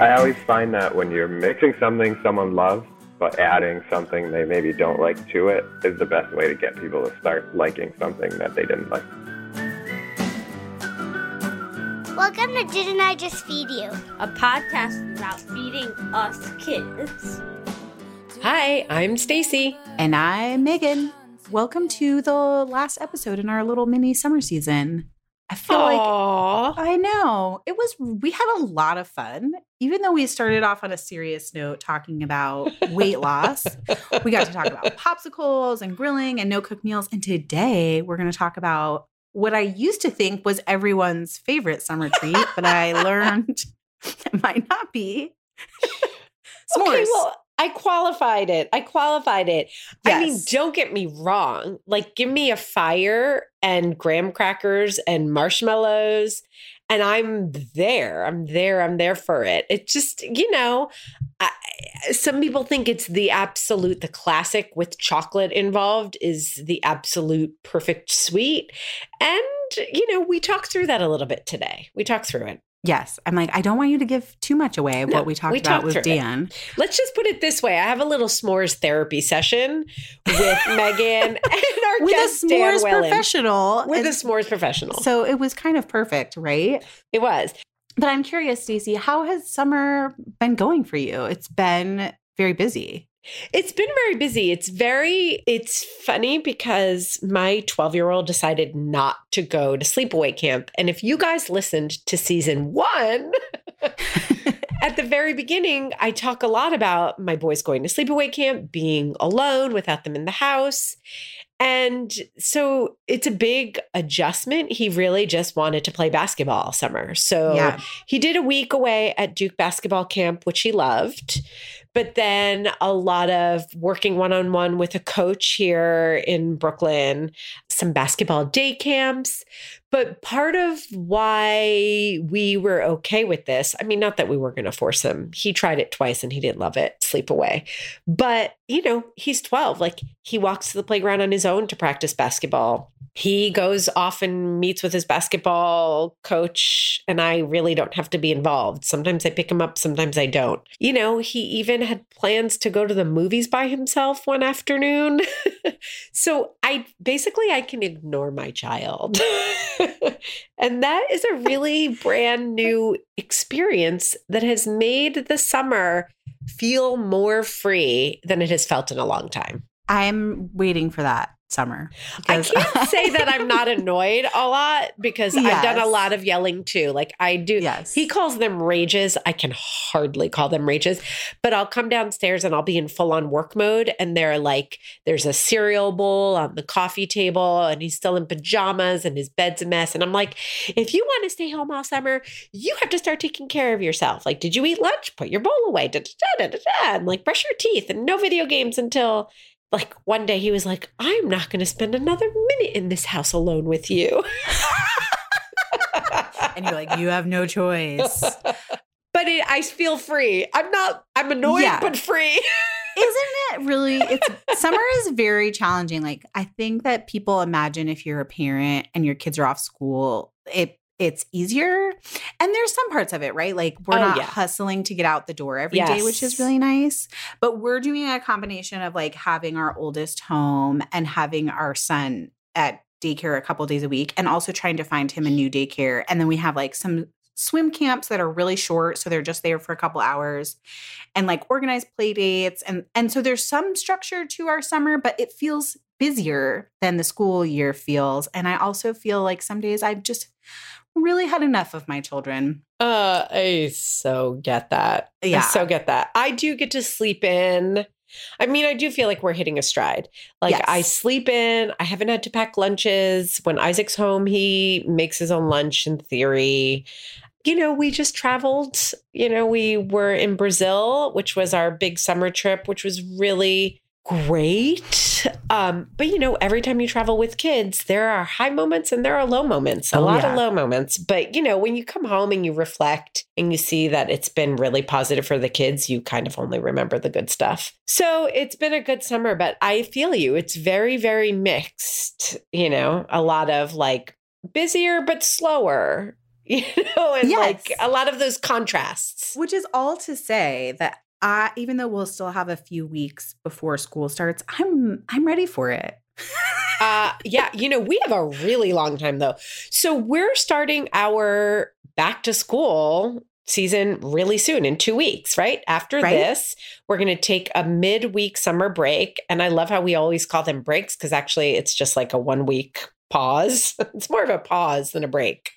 I always find that when you're mixing something someone loves, but adding something they maybe don't like to it is the best way to get people to start liking something that they didn't like. Welcome to Didn't I Just Feed You? A podcast about feeding us kids. Hi, I'm Stacie. And I'm Meghan. Welcome to the last episode in our little mini summer season. I feel Aww. like I know it was. We had a lot of fun, even though we started off on a serious note talking about weight loss. we got to talk about popsicles and grilling and no cook meals. And today we're going to talk about what I used to think was everyone's favorite summer treat, but I learned it might not be. S'mores. Okay, well, I qualified it. I qualified it. Yes. I mean, don't get me wrong. Like, give me a fire and graham crackers and marshmallows, and I'm there. I'm there. I'm there for it. It just, you know, I, some people think it's the absolute, the classic with chocolate involved is the absolute perfect sweet. And, you know, we talked through that a little bit today. We talked through it. Yes. I'm like, I don't want you to give too much away of no, what we talked we about with Dan. It. Let's just put it this way. I have a little s'mores therapy session with Meghan and our with guest, a s'mores professional. With and a s'mores professional. So it was kind of perfect, right? It was. But I'm curious, Stacie, how has summer been going for you? It's been very busy. It's been very busy. It's very, it's funny because my 12 year old decided not to go to sleepaway camp. And if you guys listened to season one, at the very beginning, I talk a lot about my boys going to sleepaway camp, being alone without them in the house. And so it's a big adjustment. He really just wanted to play basketball all summer. So yeah. he did a week away at Duke basketball camp, which he loved but then a lot of working one on one with a coach here in Brooklyn, some basketball day camps. But part of why we were okay with this, I mean, not that we were going to force him. He tried it twice and he didn't love it, sleep away. But, you know, he's 12. Like he walks to the playground on his own to practice basketball he goes off and meets with his basketball coach, and I really don't have to be involved. Sometimes I pick him up, sometimes I don't. You know, he even had plans to go to the movies by himself one afternoon. so I basically I can ignore my child. and that is a really brand new experience that has made the summer feel more free than it has felt in a long time. I'm waiting for that summer. I can't say that I'm not annoyed a lot because yes. I've done a lot of yelling too. Like I do. Yes. He calls them rages. I can hardly call them rages, but I'll come downstairs and I'll be in full on work mode. And they're like, there's a cereal bowl on the coffee table and he's still in pajamas and his bed's a mess. And I'm like, if you want to stay home all summer, you have to start taking care of yourself. Like, did you eat lunch? Put your bowl away. Da, da, da, da, da, and like brush your teeth and no video games until like one day he was like, I'm not going to spend another minute in this house alone with you. and you're like, you have no choice. but it, I feel free. I'm not, I'm annoyed, yeah. but free. Isn't it really? It's summer is very challenging. Like, I think that people imagine if you're a parent and your kids are off school, it it's easier. And there's some parts of it, right? Like we're oh, not yeah. hustling to get out the door every yes. day, which is really nice. But we're doing a combination of like having our oldest home and having our son at daycare a couple days a week and also trying to find him a new daycare. And then we have like some swim camps that are really short so they're just there for a couple hours and like organized play dates and and so there's some structure to our summer but it feels busier than the school year feels and i also feel like some days i've just really had enough of my children. Uh, I so get that. Yeah. I so get that. I do get to sleep in. I mean, I do feel like we're hitting a stride. Like yes. I sleep in. I haven't had to pack lunches. When Isaac's home, he makes his own lunch in theory. You know, we just traveled. You know, we were in Brazil, which was our big summer trip, which was really great. Um, but you know, every time you travel with kids, there are high moments and there are low moments, a oh, lot yeah. of low moments. But you know, when you come home and you reflect and you see that it's been really positive for the kids, you kind of only remember the good stuff. So it's been a good summer, but I feel you. It's very, very mixed, you know, a lot of like busier but slower you know, and yes. like a lot of those contrasts. Which is all to say that I even though we'll still have a few weeks before school starts, I'm I'm ready for it. uh yeah, you know, we have a really long time though. So we're starting our back to school season really soon in 2 weeks, right? After right? this, we're going to take a mid-week summer break and I love how we always call them breaks cuz actually it's just like a 1 week pause. it's more of a pause than a break.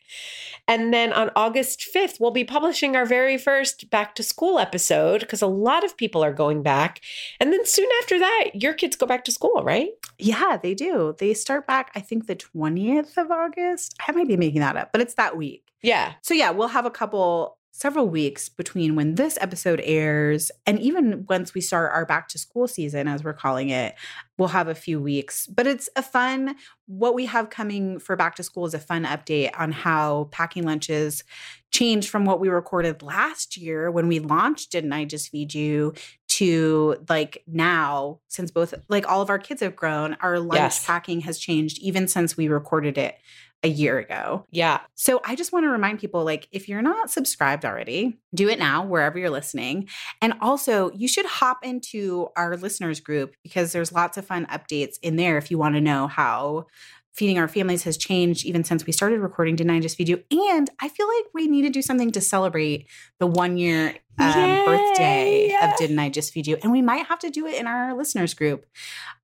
And then on August 5th, we'll be publishing our very first back to school episode because a lot of people are going back. And then soon after that, your kids go back to school, right? Yeah, they do. They start back, I think, the 20th of August. I might be making that up, but it's that week. Yeah. So, yeah, we'll have a couple several weeks between when this episode airs and even once we start our back to school season as we're calling it we'll have a few weeks but it's a fun what we have coming for back to school is a fun update on how packing lunches changed from what we recorded last year when we launched didn't i just feed you to like now since both like all of our kids have grown our lunch yes. packing has changed even since we recorded it a year ago. Yeah. So I just want to remind people like if you're not subscribed already, do it now wherever you're listening. And also, you should hop into our listeners group because there's lots of fun updates in there if you want to know how feeding our families has changed even since we started recording Didn't I Just Feed You? And I feel like we need to do something to celebrate the one year um, birthday of Didn't I Just Feed You? And we might have to do it in our listeners group.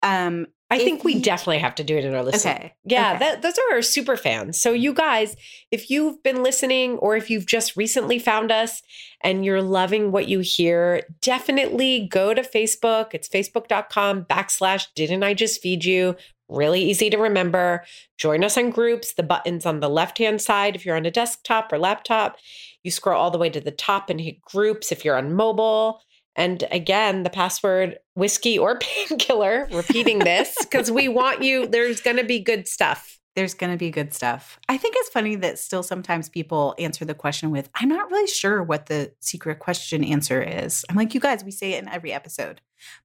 Um, I think we definitely have to do it in our listen. Okay. Yeah, okay. That, those are our super fans. So, you guys, if you've been listening or if you've just recently found us and you're loving what you hear, definitely go to Facebook. It's facebook.com backslash didn't I just feed you? Really easy to remember. Join us on groups. The button's on the left hand side if you're on a desktop or laptop. You scroll all the way to the top and hit groups if you're on mobile. And again, the password whiskey or painkiller, repeating this because we want you, there's going to be good stuff. There's going to be good stuff. I think it's funny that still sometimes people answer the question with, I'm not really sure what the secret question answer is. I'm like, you guys, we say it in every episode.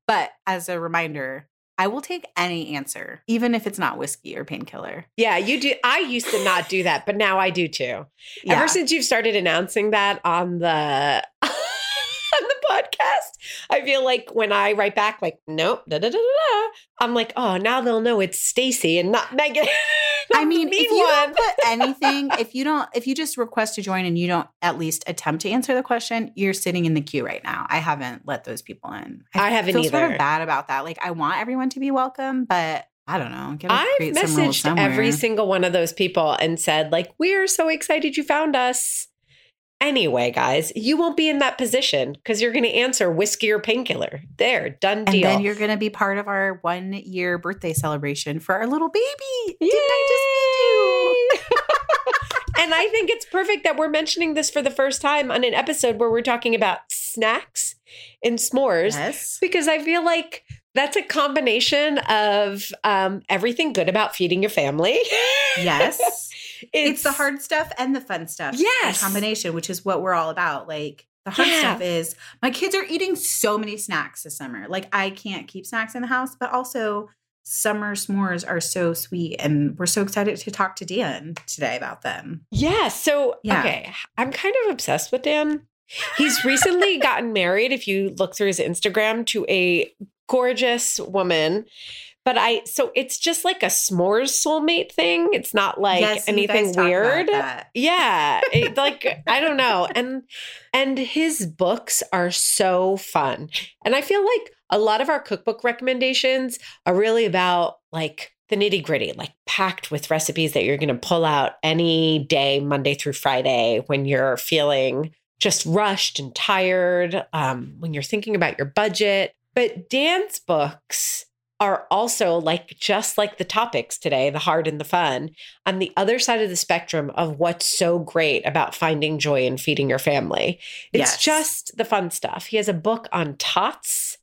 But as a reminder, I will take any answer, even if it's not whiskey or painkiller. Yeah, you do. I used to not do that, but now I do too. Yeah. Ever since you've started announcing that on the on the podcast. I feel like when I write back, like, nope, da da da da da, I'm like, oh, now they'll know it's Stacie and not Meghan. I mean, if you one. don't put anything, if you don't, if you just request to join and you don't at least attempt to answer the question, you're sitting in the queue right now. I haven't let those people in. I, I haven't feel either. Sort of bad about that. Like, I want everyone to be welcome, but I don't know. I've messaged every single one of those people and said, like, we're so excited you found us. Anyway, guys, you won't be in that position because you're going to answer whiskey or painkiller. There, done deal. And then you're going to be part of our one year birthday celebration for our little baby. Yay! Didn't I just feed you? and I think it's perfect that we're mentioning this for the first time on an episode where we're talking about snacks and s'mores. Yes. Because I feel like that's a combination of um, everything good about feeding your family. Yes. It's, the hard stuff and the fun stuff. Yes. combination, which is what we're all about. Like the hard yeah. stuff is my kids are eating so many snacks this summer. Like I can't keep snacks in the house, but also summer s'mores are so sweet and we're so excited to talk to Dan today about them. Yeah. So, yeah. okay, I'm kind of obsessed with Dan. He's recently gotten married, if you look through his Instagram, to a gorgeous woman. But I, so it's just like a s'mores soulmate thing. It's not like yes, anything weird. Yeah. It, like, I don't know. And, and his books are so fun. And I feel like a lot of our cookbook recommendations are really about like the nitty gritty, like packed with recipes that you're going to pull out any day, Monday through Friday, when you're feeling just rushed and tired, um, when you're thinking about your budget. But Dan's books are also like just like the topics today, the hard and the fun, on the other side of the spectrum of what's so great about finding joy in feeding your family. It's yes. just the fun stuff. He has a book on tots.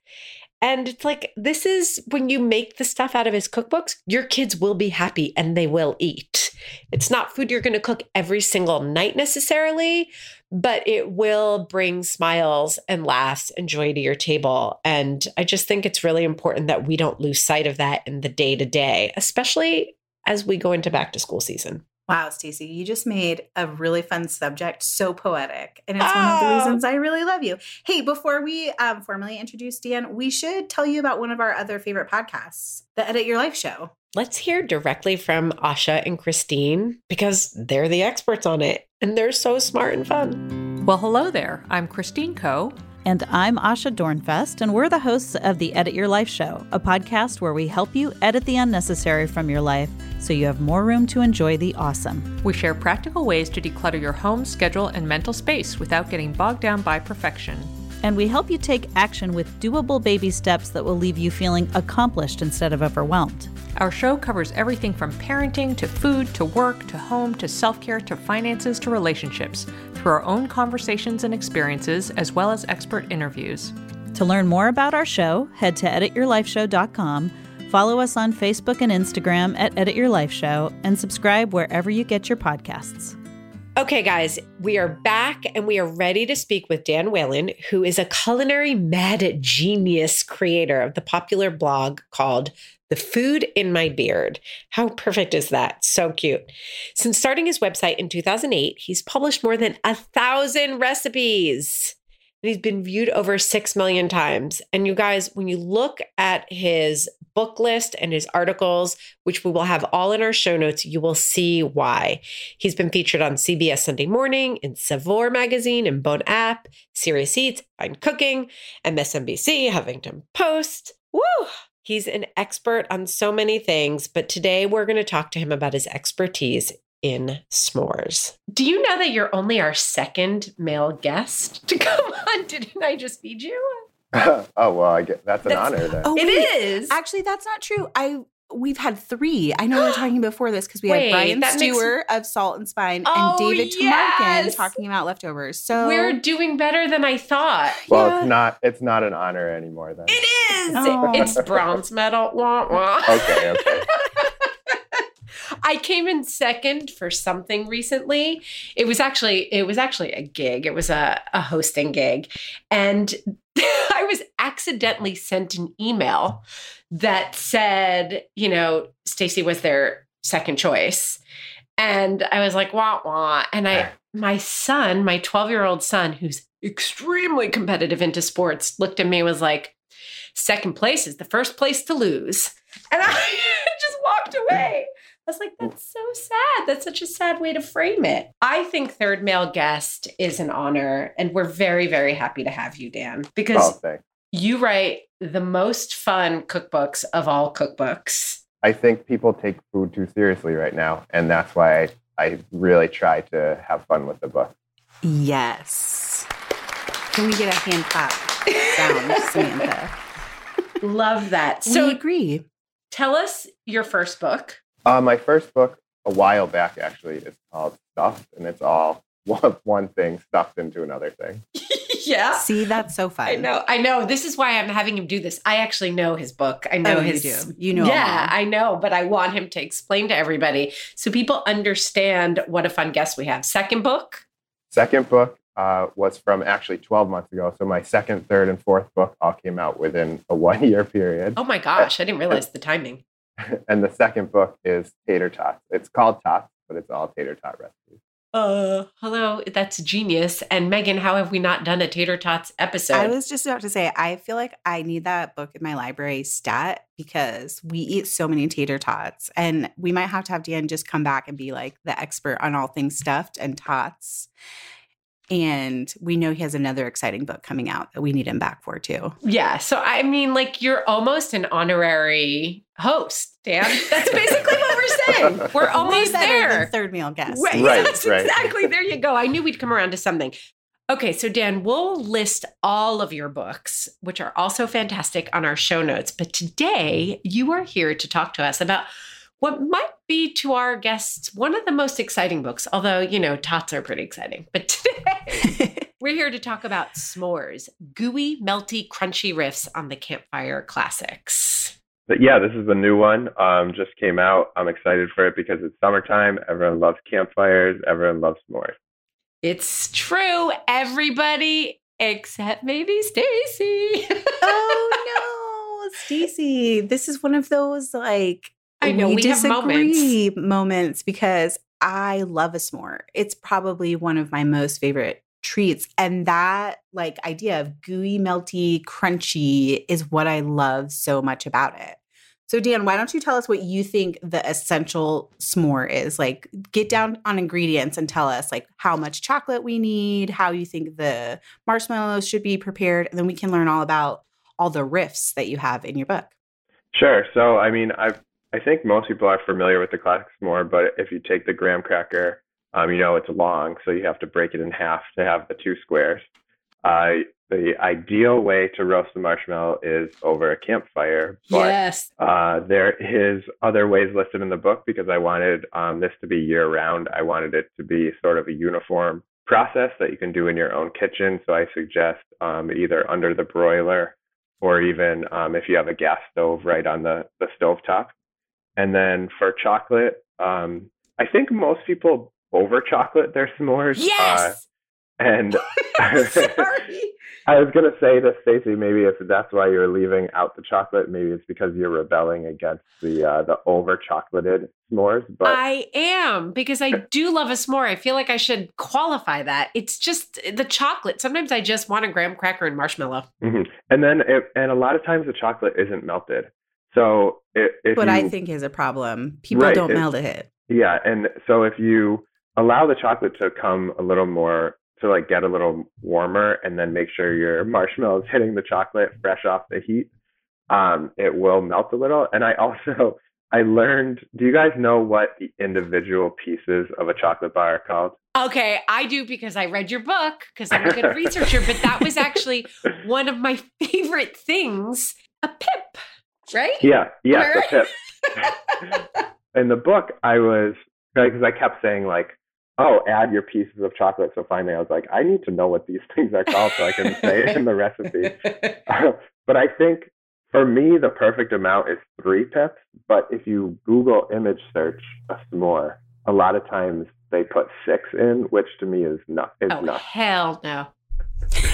And it's like, this is when you make the stuff out of his cookbooks, your kids will be happy and they will eat. It's not food you're going to cook every single night necessarily, but it will bring smiles and laughs and joy to your table. And I just think it's really important that we don't lose sight of that in the day to day, especially as we go into back to school season. Wow, Stacie, you just made a really fun subject so poetic. And it's oh. one of the oh. reasons I really love you. Hey, before we um, formally introduce Dan, we should tell you about one of our other favorite podcasts, the Edit Your Life Show. Let's hear directly from Asha and Christine because they're the experts on it and they're so smart and fun. Well, hello there. I'm Christine Koh. And I'm Asha Dornfest, and we're the hosts of the Edit Your Life Show, a podcast where we help you edit the unnecessary from your life so you have more room to enjoy the awesome. We share practical ways to declutter your home, schedule, and mental space without getting bogged down by perfection. And we help you take action with doable baby steps that will leave you feeling accomplished instead of overwhelmed. Our show covers everything from parenting to food to work to home to self care to finances to relationships through our own conversations and experiences, as well as expert interviews. To learn more about our show, head to edityourlifeshow.com, follow us on Facebook and Instagram at Edit Your Life Show, and subscribe wherever you get your podcasts. Okay, guys, we are back and we are ready to speak with Dan Whalen, who is a culinary mad genius creator of the popular blog called the food in my beard. How perfect is that? So cute. Since starting his website in 2008, he's published more than a thousand recipes. And he's been viewed over 6 million times. And you guys, when you look at his book list and his articles, which we will have all in our show notes, you will see why. He's been featured on CBS Sunday Morning, in Saveur magazine, in Bon App, Serious Eats, Fine Cooking, MSNBC, Huffington Post. Woo! He's an expert on so many things, but today we're going to talk to him about his expertise in s'mores. Do you know that you're only our second male guest to come on? Didn't I just feed you? oh well, I get that's an that's, honor. Then. Oh, it wait, is actually that's not true. I we've had three. I know we are talking before this because we Wait, had Brian Stewart makes... of Salt and Spine oh, and David yes. talking about leftovers. So we're doing better than I thought. Well, yeah. it's not. It's not an honor anymore. Then it is. Oh. It's bronze medal. Wah, wah. Okay. Okay. I came in second for something recently. It was actually it was actually a gig. It was a, a hosting gig. And I was accidentally sent an email that said, you know, Stacie was their second choice. And I was like, wah wah. And I my son, my 12-year-old son, who's extremely competitive into sports, looked at me and was like, second place is the first place to lose. And I just walked away. I was like, that's so sad. That's such a sad way to frame it. I think third male guest is an honor, and we're very, very happy to have you, Dan, because oh, you write the most fun cookbooks of all cookbooks. I think people take food too seriously right now, and that's why I, I really try to have fun with the book. Yes. Can we get a hand clap sound, Samantha? Love that. So So we agree. tell us your first book. Uh, my first book, a while back actually, is called Stuffed, and it's all one, one thing stuffed into another thing. yeah. See, that's so fun. I know. I know. This is why I'm having him do this. I actually know his book. I know Oh, you his. do. You know Yeah. I know, but I want him to explain to everybody so people understand what a fun guest we have. Second book. Second book uh, was from actually 12 months ago. So my second, third, and fourth book all came out within a one year period. Oh my gosh, I didn't realize the timing. And the second book is Tater Tots. It's called Tots, but it's all tater tot recipes. Uh, hello, that's genius. And Meghan, how have we not done a tater tots episode? I was just about to say, I feel like I need that book in my library stat because we eat so many tater tots. And we might have to have Dan just come back and be like the expert on all things stuffed and tots. And we know he has another exciting book coming out that we need him back for too. yeah. So I mean, like you're almost an honorary host, Dan. That's basically what we're saying. We're almost better than there. third meal guest. Right. Right, yes, right. exactly. There you go. I knew we'd come around to something. Okay, so Dan, we'll list all of your books, which are also fantastic, on our show notes. But today, you are here to talk to us about what might be to our guests one of the most exciting books, although, you know, tots are pretty exciting. But today, we're here to talk about s'mores, gooey, melty, crunchy riffs on the campfire classics. But yeah, this is the new one. Um, just came out. I'm excited for it because it's summertime. Everyone loves campfires. Everyone loves s'mores. It's true, everybody except maybe Stacie. oh no, Stacie. This is one of those like I know, we have disagree moments because I love a s'more. It's probably one of my most favorite treats. And that like idea of gooey, melty, crunchy is what I love so much about it. So Dan, why don't you tell us what you think the essential s'more is? Like get down on ingredients and tell us like how much chocolate we need, how you think the marshmallows should be prepared, and then we can learn all about all the riffs that you have in your book. Sure. So, I mean, I I think most people are familiar with the classic s'more, but if you take the graham cracker, um, you know it's long, so you have to break it in half to have the two squares. Uh, the ideal way to roast the marshmallow is over a campfire, but yes. uh, there is other ways listed in the book because I wanted um, this to be year round. I wanted it to be sort of a uniform process that you can do in your own kitchen. So I suggest um, either under the broiler or even um, if you have a gas stove right on the, the stove top. And then for chocolate, um, I think most people over chocolate their s'mores. Uh, Yes. and Sorry. I was gonna say to Stacie, maybe if that's why you're leaving out the chocolate, maybe it's because you're rebelling against the uh, the over chocolated s'mores. But I am because I do love a s'more. I feel like I should qualify that. It's just the chocolate. Sometimes I just want a graham cracker and marshmallow. Mhm. and then it, and a lot of times the chocolate isn't melted. So if, if what you, I think is a problem. People Right, don't it- melt it. Yeah, and so if you allow the chocolate to come a little more to like get a little warmer, and then make sure your marshmallows hitting the chocolate fresh off the heat, um, it will melt a little. And I also I learned. Do you guys know what the individual pieces of a chocolate bar are called? Okay, I do because I read your book because I'm a good researcher, but that was actually one of my favorite things a pip, right? Yeah, yeah, Where- pip. in the book, I was because I kept saying like, "Oh, add your pieces of chocolate." So finally, I was like, "I need to know what these things are called so I can say it in the recipe." Uh, but I think for me, the perfect amount is three pips. But if you Google image search a s'more, a lot of times they put six in, which to me is not is oh, not. hell no.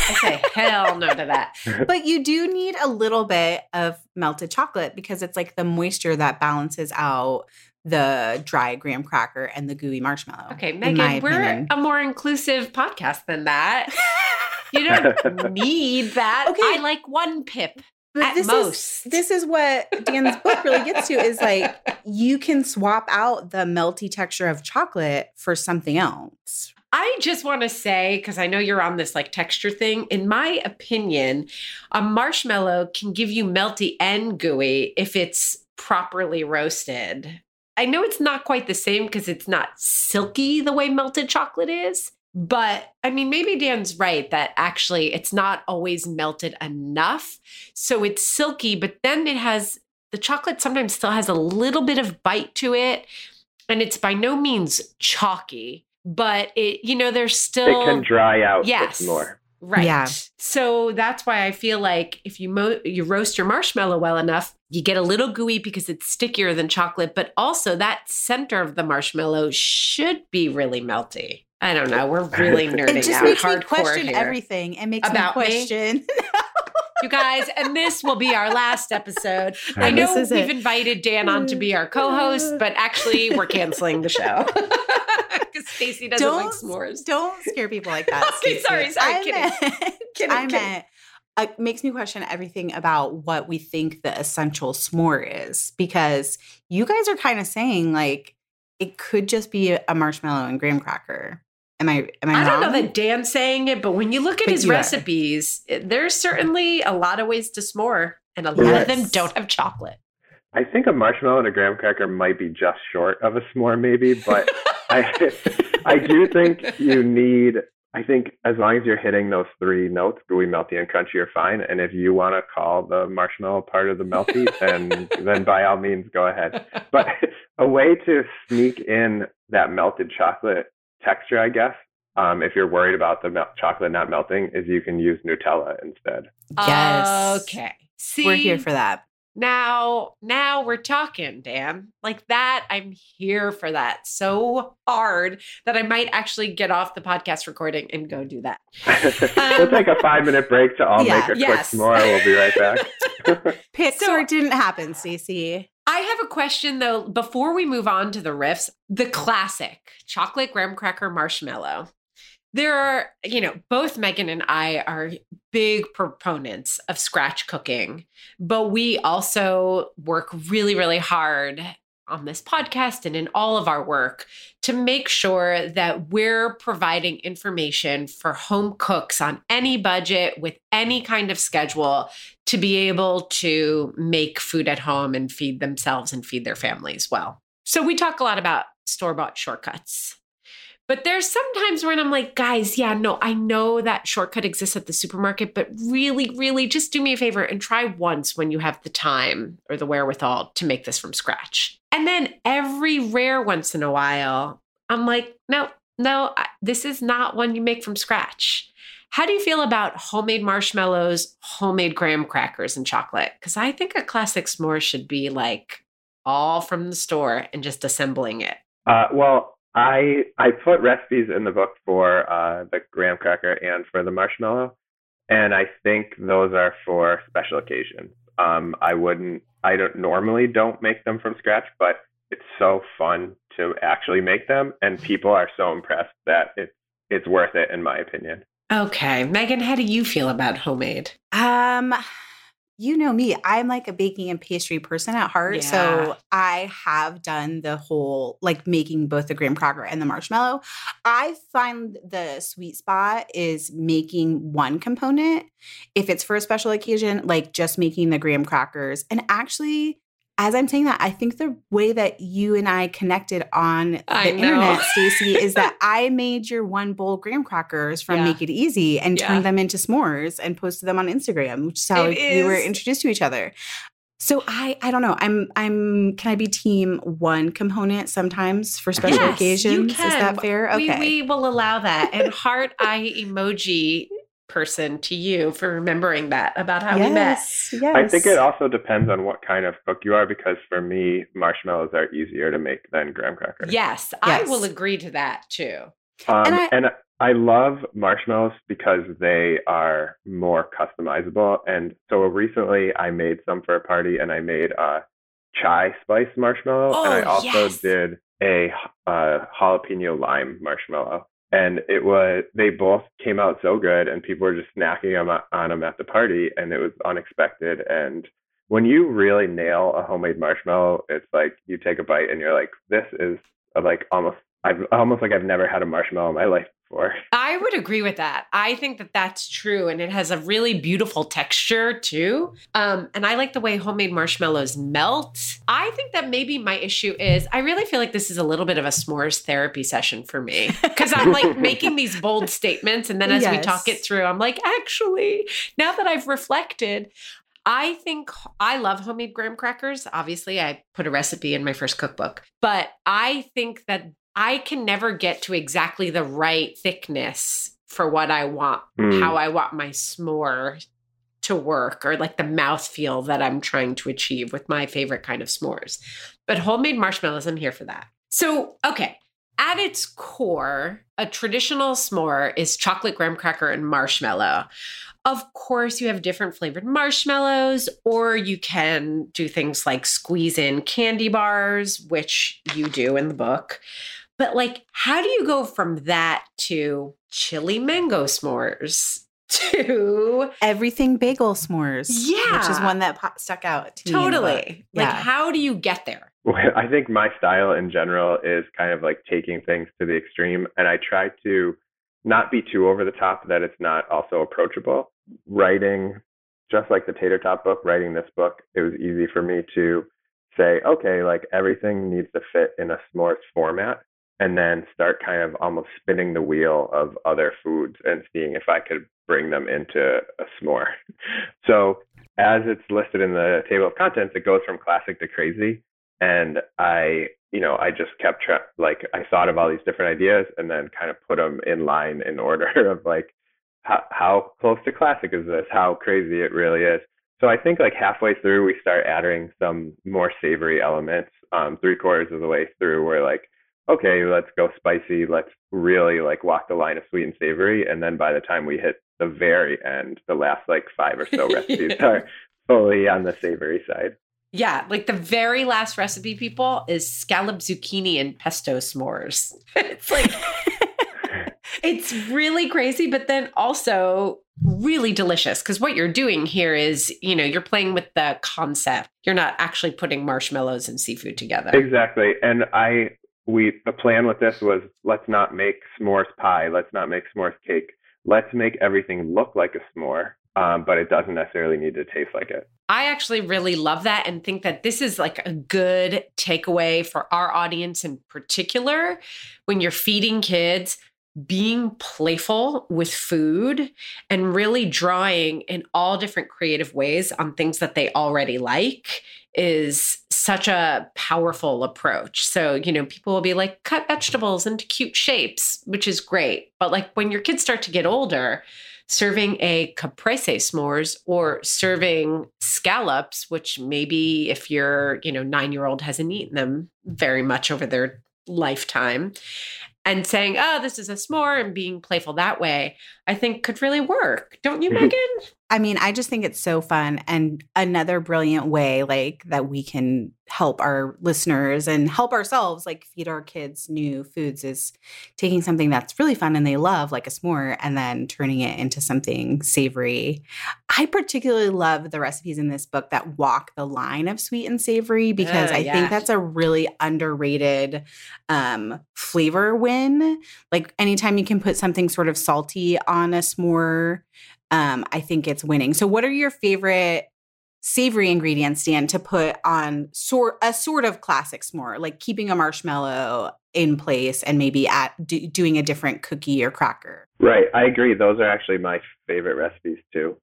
I say hell no to that. But you do need a little bit of melted chocolate because it's like the moisture that balances out the dry graham cracker and the gooey marshmallow. Okay, Meghan, we're opinion. a more inclusive podcast than that. You don't need that. Okay. I like one pip. But At this most. is this is what Dan's book really gets to is like you can swap out the melty texture of chocolate for something else. I just want to say, because I know you're on this like texture thing, in my opinion, a marshmallow can give you melty and gooey if it's properly roasted. I know it's not quite the same because it's not silky the way melted chocolate is. But I mean, maybe Dan's right that actually it's not always melted enough. So it's silky, but then it has the chocolate sometimes still has a little bit of bite to it. And it's by no means chalky, but it, you know, there's still. It can dry out yes. more. Right. Yeah. So that's why I feel like if you mo- you roast your marshmallow well enough, you get a little gooey because it's stickier than chocolate, but also that center of the marshmallow should be really melty. I don't know. We're really nerding It just out makes me question here. everything and makes About me me? question. You guys, and this will be our last episode. I And know this is we've it. invited Dan on to be our co-host, but actually we're canceling the show because Stacie doesn't like s'mores. Don't scare people like that. Okay, Stacie. sorry, sorry, I kidding. meant, Kidding, I kidding. meant uh, makes me question everything about what we think the essential s'more is because you guys are kind of saying like it could just be a, a marshmallow and graham cracker. Am I? Am I? I don't know wrong? that Dan's saying it, but when you look at But his you are. recipes, it- there's certainly a lot of ways to s'more, and a lot of them don't have chocolate. I think a marshmallow and a graham cracker might be just short of a s'more, maybe, but I I do think you need. I think as long as you're hitting those three notes, gooey, melty, and crunchy, you're fine. And if you want to call the marshmallow part of the melty, then then by all means go ahead. But a way to sneak in that melted chocolate texture, I guess, um, if you're worried about the mel- chocolate not melting, is you can use Nutella instead. Yes. Okay. See, We're here for that. now. Now we're talking, Dan. Like that, I'm here for that so hard that I might actually get off the podcast recording and go do that. we'll take a five minute break to all Yeah. make a Yes. quick s'more. We'll be right back. Pixar So- didn't happen, Stacie. I have a question though, before we move on to the riffs, the classic chocolate graham cracker marshmallow. There are, you know, both Meghan and I are big proponents of scratch cooking, but we also work really, really hard on this podcast and in all of our work to make sure that we're providing information for home cooks on any budget with any kind of schedule to be able to make food at home and feed themselves and feed their families well. So we talk a lot about store bought shortcuts. But there's sometimes when I'm like, guys, yeah, no, I know that shortcut exists at the supermarket, but really, really just do me a favor and try once when you have the time or the wherewithal to make this from scratch. And then every rare once in a while, I'm like, no, no, I- this is not one you make from scratch. How do you feel about homemade marshmallows, homemade graham crackers, and chocolate? Because I think a classic s'more should be like all from the store and just assembling it. Uh, well, I I put recipes in the book for uh, the graham cracker and for the marshmallow, and I think those are for special occasions. Um, I wouldn't. I don't normally don't make them from scratch, but it's so fun to actually make them, and people are so impressed that it's it's worth it in my opinion. Okay, Meghan, how do you feel about homemade? Um, you know me, I'm like a baking and pastry person at heart. Yeah. So I have done the whole like making both the graham cracker and the marshmallow. I find the sweet spot is making one component. If it's for a special occasion, like just making the graham crackers. And actually, as I'm saying that, I think the way that you and I connected on the internet, Stacie, is that I made your one bowl graham crackers from Yeah. Make It Easy and Yeah. turned them into s'mores and posted them on Instagram, which is how It we were introduced to each other. So I I don't know. I'm I'm can I be team one component sometimes for special Yes, occasions? Is that fair? Okay. We, we will allow that. And heart eye emoji person to you for remembering that about how we met. yes, yes. I think it also depends on what kind of cook you are, because for me, marshmallows are easier to make than graham crackers. Yes, I will agree to that too. Um, And I- and I love marshmallows because they are more customizable. And so recently I made some for a party and I made a chai spice marshmallow. and I Oh, also yes. did a uh, jalapeno lime marshmallow. And it was, they both came out so good and people were just snacking them on them at the party and it was unexpected. And when you really nail a homemade marshmallow, it's like you take a bite and you're like, this is like almost I've almost like I've never had a marshmallow in my life for. I would agree with that. I think that that's true. And it has a really beautiful texture too. Um, and I like the way homemade marshmallows melt. I think that maybe my issue is I really feel like this is a little bit of a s'mores therapy session for me because I'm like making these bold statements. And then as yes. we talk it through, I'm like, actually, now that I've reflected, I think I love homemade graham crackers. Obviously, I put a recipe in my first cookbook, but I think that I can never get to exactly the right thickness for what I want, mm. how I want my s'more to work, or like the mouth feel that I'm trying to achieve with my favorite kind of s'mores. But homemade marshmallows, I'm here for that. So, okay. At its core, a traditional s'more is chocolate graham cracker and marshmallow. Of course, you have different flavored marshmallows, or you can do things like squeeze in candy bars, which you do in the book. But, like, how do you go from that to chili mango s'mores? To everything bagel s'mores. Yeah. Which is one that po- stuck out to totally. Like, how do you get there? Well, I think my style in general is kind of like taking things to the extreme. And I try to not be too over the top that it's not also approachable. Writing, just like the Tater Tot book, writing this book, it was easy for me to say, okay, like everything needs to fit in a s'mores format and then start kind of almost spinning the wheel of other foods and seeing if I could bring them into a s'more. So as it's listed in the table of contents, it goes from classic to crazy. And I you know, I just kept tra- like I thought of all these different ideas and then kind of put them in line in order of like how how close to classic is this? How crazy it really is. So I think like halfway through we start adding some more savory elements. Um, three quarters of the way through we're like, okay, let's go spicy. Let's really like walk the line of sweet and savory. And then by the time we hit the very end, the last like five or so recipes yeah. are fully on the savory side. Yeah, like the very last recipe, people, is scallop zucchini and pesto s'mores. it's like, it's really crazy, but then also really delicious because what you're doing here is, you know, you're playing with the concept. You're not actually putting marshmallows and seafood together. Exactly. And I, we, the plan with this was let's not make s'mores pie, let's not make s'mores cake. Let's make everything look like a s'more um, but it doesn't necessarily need to taste like it. I actually really love that and think that this is like a good takeaway for our audience in particular when you're feeding kids being playful with food and really drawing in all different creative ways on things that they already like is such a powerful approach. So, you know, people will be like, cut vegetables into cute shapes, which is great. But like when your kids start to get older, serving a caprese s'mores or serving scallops, which maybe if your, you know, nine year old hasn't eaten them very much over their lifetime and saying, oh, this is a s'more and being playful that way, I think could really work. Don't you, mm-hmm. Meghan? I mean, I just think it's so fun and another brilliant way like that we can help our listeners and help ourselves like feed our kids new foods is taking something that's really fun and they love like a s'more and then turning it into something savory. I particularly love the recipes in this book that walk the line of sweet and savory because uh, I yeah. think that's a really underrated um flavor win. Like anytime you can put something sort of salty on a s'more um, I think it's winning. So, what are your favorite savory ingredients, Dan, to put on sort a sort of classic s'more, like keeping a marshmallow in place and maybe at do, doing a different cookie or cracker? Right, I agree. Those are actually my favorite recipes too.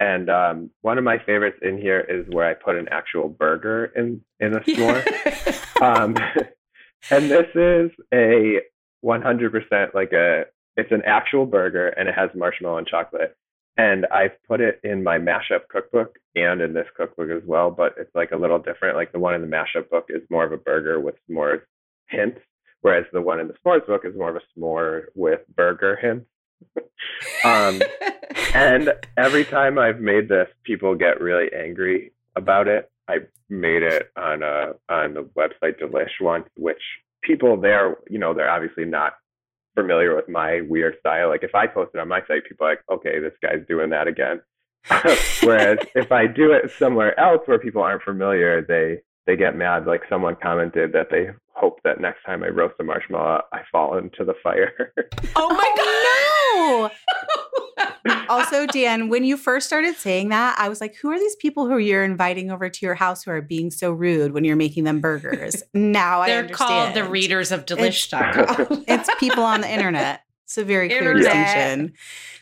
And um, one of my favorites in here is where I put an actual burger in in a s'more. um, and this is a 100% like a it's an actual burger and it has marshmallow and chocolate and I've put it in my mashup cookbook and in this cookbook as well, but it's like a little different. Like the one in the mashup book is more of a burger with more hints, whereas the one in the s'mores book is more of a s'more with burger hints. um, and every time I've made this, people get really angry about it. I made it on a on the website Delish once, which people there, you know, they're obviously not familiar with my weird style. Like if I post it on my site, people are like, okay, this guy's doing that again. Whereas if I do it somewhere else where people aren't familiar, they they get mad. Like someone commented that they hope that next time I roast a marshmallow, I fall into the fire. Oh my Oh, god! no. Also, Dan, when you first started saying that, I was like, who are these people who you're inviting over to your house who are being so rude when you're making them burgers? Now I understand. They're called the readers of delish.com. It's people on the internet. It's a very clear Internet. distinction.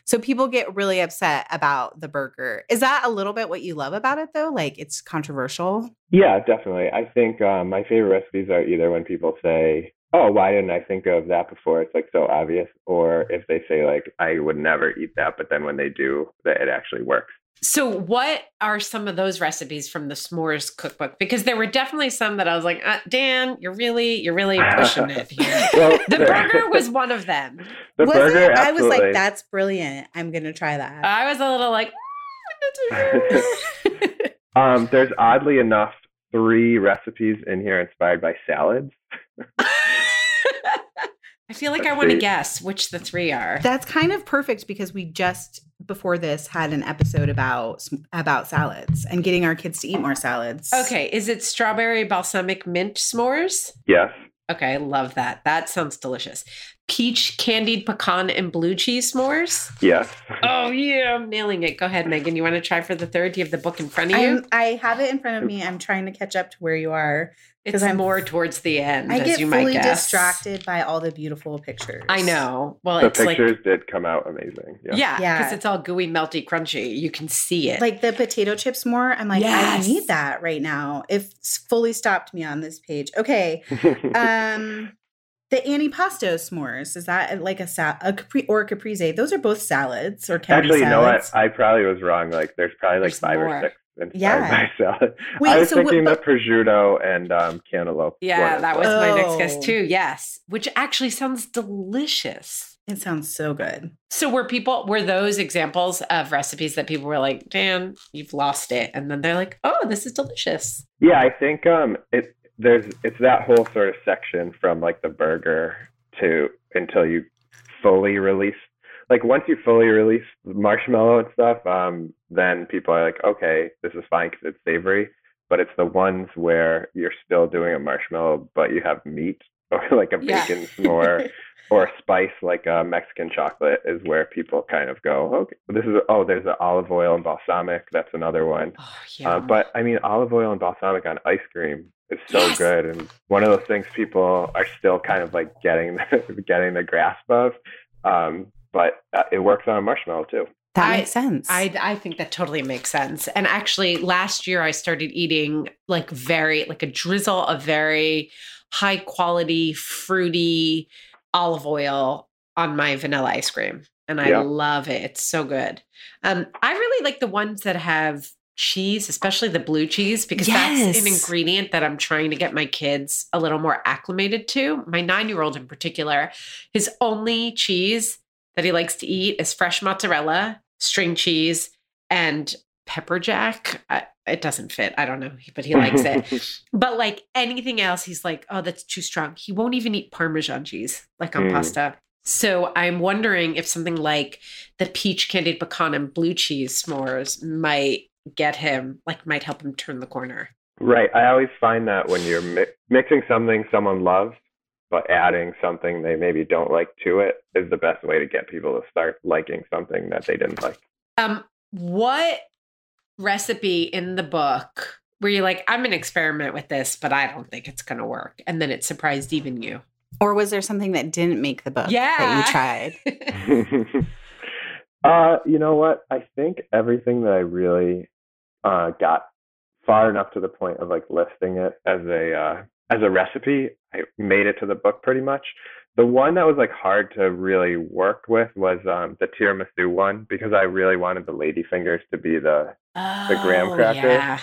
So people get really upset about the burger. Is that a little bit what you love about it though? Like it's controversial? yeah, definitely. I think um, my favorite recipes are either when people say, "Oh, why didn't I think of that before?" It's like so obvious, or if they say like, "I would never eat that," but then when they do, that it actually works. So, what are some of those recipes from the s'mores cookbook? Because there were definitely some that I was like, uh, Dan, you're really, you're really pushing it here. well, The burger was one of them. the was burger. it? I was like, that's brilliant. I'm gonna try that. I was a little like, Um, there's oddly enough three recipes in here inspired by salads. I feel like I want to guess which the three are. That's kind of perfect because we just before this had an episode about about salads and getting our kids to eat more salads. Okay, is it strawberry balsamic mint s'mores? Yes. Okay, I love that. That sounds delicious. Peach candied pecan and blue cheese s'mores. Yes. Oh yeah, I'm nailing it. Go ahead, Meghan. You want to try for the third? Do you have the book in front of you? I'm, I have it in front of me. I'm trying to catch up to where you are. it's 'cause I'm- more towards the end, I as get you might fully guess. distracted by all the beautiful pictures. I know. Well, The it's like pictures did come out amazing. Yeah. yeah, Yeah. because it's all gooey, melty, crunchy. You can see it. Like the potato chips more. I'm like, Yes. I need that right now. It's fully stopped me on this page. Okay. Um the antipasto s'mores. Is that like a sal a capri or a caprese? Those are both salads or can Actually, be you know what? I probably was wrong. Like, there's probably like There's five more. or six inspired Yeah. by salad. Wait, I was so what- thinking but- the prosciutto and um, cantaloupe. yeah, that was well. my next guess Oh. too. Yes, which actually sounds delicious. It sounds so good. So were people were those examples of recipes that people were like, Dan, you've lost it, and then they're like, Oh, this is delicious. Yeah, I think um, it there's it's that whole sort of section from like the burger to until you fully release. Like once you fully release the marshmallow and stuff, um, then people are like, okay, this is fine because it's savory. But it's the ones where you're still doing a marshmallow, but you have meat or like a Yeah. bacon s'more or a spice like uh, Mexican chocolate is where people kind of go, okay, this is oh, there's the olive oil and balsamic. That's another one. Oh yeah. Uh, but I mean, olive oil and balsamic on ice cream is so Yes. good, and one of those things people are still kind of like getting getting the grasp of. Um, but uh, it works on a marshmallow too. That I- makes sense. I, I think that totally makes sense. And actually, last year I started eating like very, like a drizzle of very high quality, fruity olive oil on my vanilla ice cream. And I Yeah. love it. It's so good. Um, I really like the ones that have cheese, especially the blue cheese, because that's an ingredient that I'm trying to get my kids a little more acclimated to. My nine year old in particular, his only cheese that he likes to eat is fresh mozzarella, string cheese, and pepper jack. I, it doesn't fit. I don't know, but he likes it. But like anything else, he's like, oh, that's too strong. He won't even eat Parmesan cheese, like on Mm. pasta. So I'm wondering if something like the peach candied pecan and blue cheese s'mores might get him, like, might help him turn the corner. right. I always find that when you're mi- mixing something someone loves, but adding something they maybe don't like to it is the best way to get people to start liking something that they didn't like. Um, what recipe in the book were you're like, I'm gonna experiment with this, but I don't think it's gonna work, and then it surprised even you? or was there something that didn't make the book Yeah. that you tried? uh, you know what? I think everything that I really uh, got far enough to the point of like listing it as a uh, as a recipe, I made it to the book pretty much. The one that was like hard to really work with was um, the tiramisu one because I really wanted the lady fingers to be the The graham Oh, cracker? Yeah.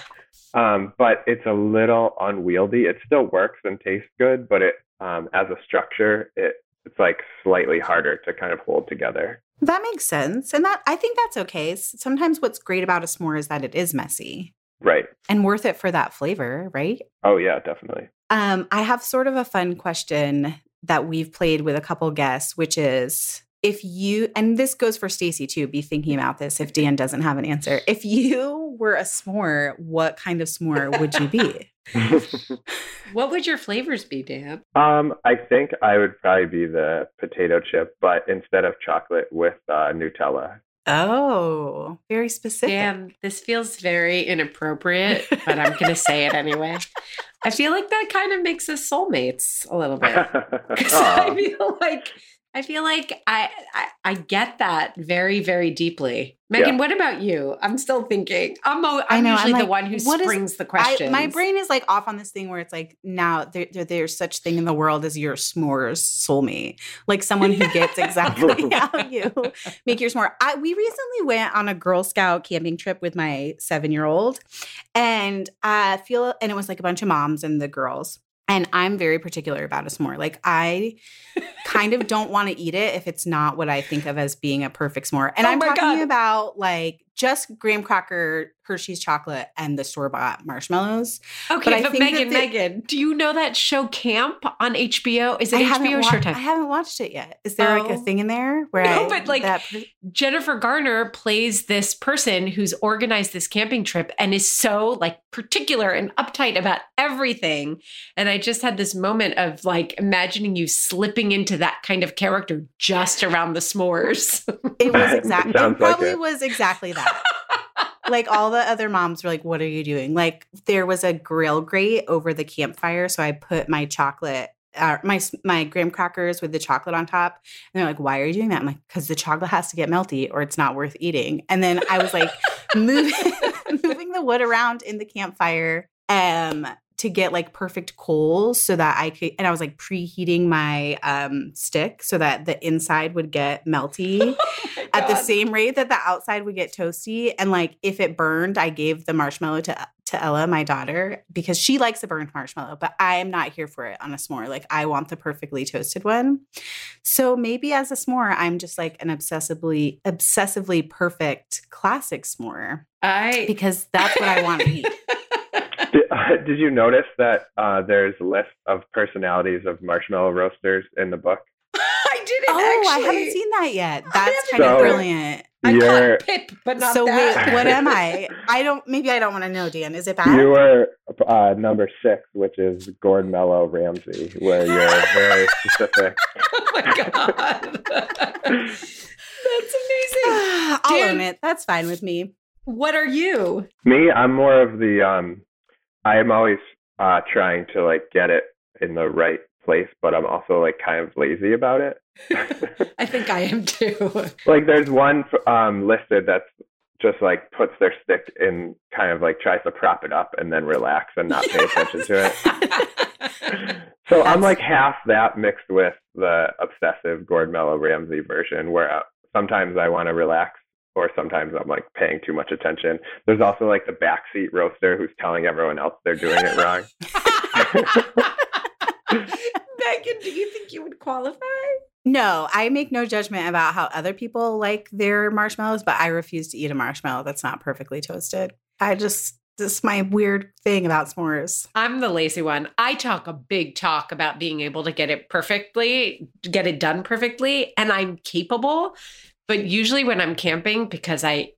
um, but it's a little unwieldy. It still works and tastes good, but it um, as a structure, it it's like slightly harder to kind of hold together. That makes sense. And that I think that's okay. Sometimes what's great about a s'more is that it is messy Right. and worth it for that flavor, right? Oh yeah, definitely. Um, I have sort of a fun question that we've played with a couple guests, which is if you and this goes for Stacie too, be thinking about this if Dan doesn't have an answer. If you were a s'more, what kind of s'more would you be? what would your flavors be, Dan? Um, I think I would probably be the potato chip, but instead of chocolate with uh, Nutella. Oh, very specific. Damn, this feels very inappropriate, but I'm going to say it anyway. I feel like that kind of makes us soulmates a little bit. Because I feel like I feel like I, I, I get that very very deeply. Meghan, yeah. what about you? I'm still thinking. I'm I'm I know, usually I'm like, the one who springs is, the question. My brain is like off on this thing where it's like now there, there, there's such thing in the world as your s'mores soulmate, like someone who gets exactly how you make your s'more. I, we recently went on a Girl Scout camping trip with my seven year old, and I feel and it was like a bunch of moms and the girls. And I'm very particular about a s'more. Like I kind of don't want to eat it if it's not what I think of as being a perfect s'more. And oh I'm talking God. about like just graham cracker, Hershey's chocolate, and the store bought marshmallows. Okay, but, but Meghan, the, Meghan, do you know that show Camp on HBO? Is it I HBO wa- Showtime? I haven't watched it yet. Is there oh. like a oh. thing in there where no, I, but like per- Jennifer Garner plays this person who's organized this camping trip and is so like particular and uptight about everything. And I just had this moment of like imagining you slipping into that kind of character just around the s'mores. it was exactly. it probably like it. was exactly that like all the other moms were like, "What are you doing?" Like there was a grill grate over the campfire, so I put my chocolate, uh, my my graham crackers with the chocolate on top, and they're like, "Why are you doing that?" I'm like, "Because the chocolate has to get melty, or it's not worth eating." And then I was like, moving moving the wood around in the campfire. Um, to get like perfect coals so that I could and I was like preheating my um stick so that the inside would get melty oh at the same rate that the outside would get toasty and like if it burned I gave the marshmallow to to Ella my daughter because she likes a burnt marshmallow but I am not here for it on a s'more like I want the perfectly toasted one. So maybe as a s'more I'm just like an obsessively obsessively perfect classic s'more. I because that's what I want to eat. Did, uh, did you notice that uh, there's a list of personalities of marshmallow roasters in the book? I didn't. Oh, actually. I haven't seen that yet. That's kind so, of brilliant. I caught Pip, but not so that. wait, what am I? I don't. Maybe I don't want to know, Dan. Is it bad? You are uh, number six, which is Gordon Mello Ramsey, where you're very specific. oh my god, that's amazing. I'll Dan, own it. That's fine with me. What are you? Me, I'm more of the um I am always uh, trying to like get it in the right place, but I'm also like kind of lazy about it. I think I am too. like there's one um, listed that's just like puts their stick in kind of like tries to prop it up and then relax and not pay attention to it. so that's... I'm like half that mixed with the obsessive Gordon Mello Ramsey version where uh, sometimes I want to relax or sometimes I'm like paying too much attention. There's also like the backseat roaster who's telling everyone else they're doing it wrong. Meghan, do you think you would qualify? No, I make no judgment about how other people like their marshmallows, but I refuse to eat a marshmallow that's not perfectly toasted. I just this is my weird thing about s'mores. I'm the lazy one. I talk a big talk about being able to get it perfectly, get it done perfectly, and I'm capable. But usually when I'm camping, because I